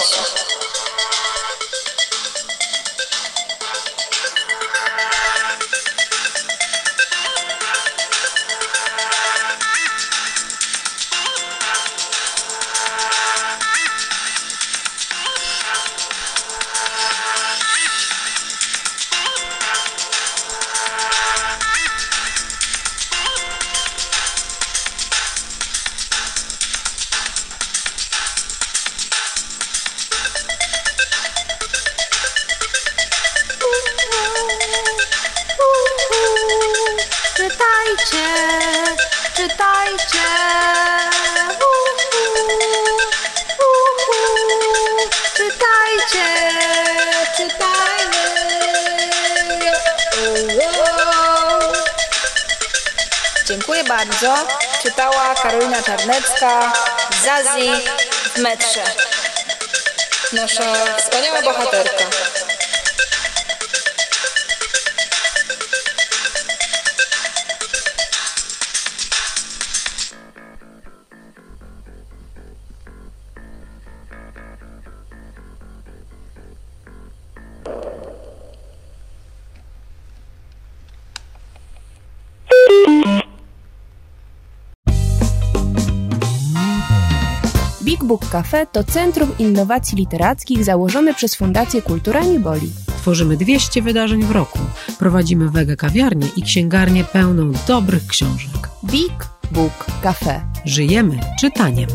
Cafe to Centrum Innowacji Literackich założone przez Fundację Kultura Nie Boli. Tworzymy 200 wydarzeń w roku. Prowadzimy wege kawiarnię i księgarnię pełną dobrych książek. Big Book Cafe. Żyjemy czytaniem.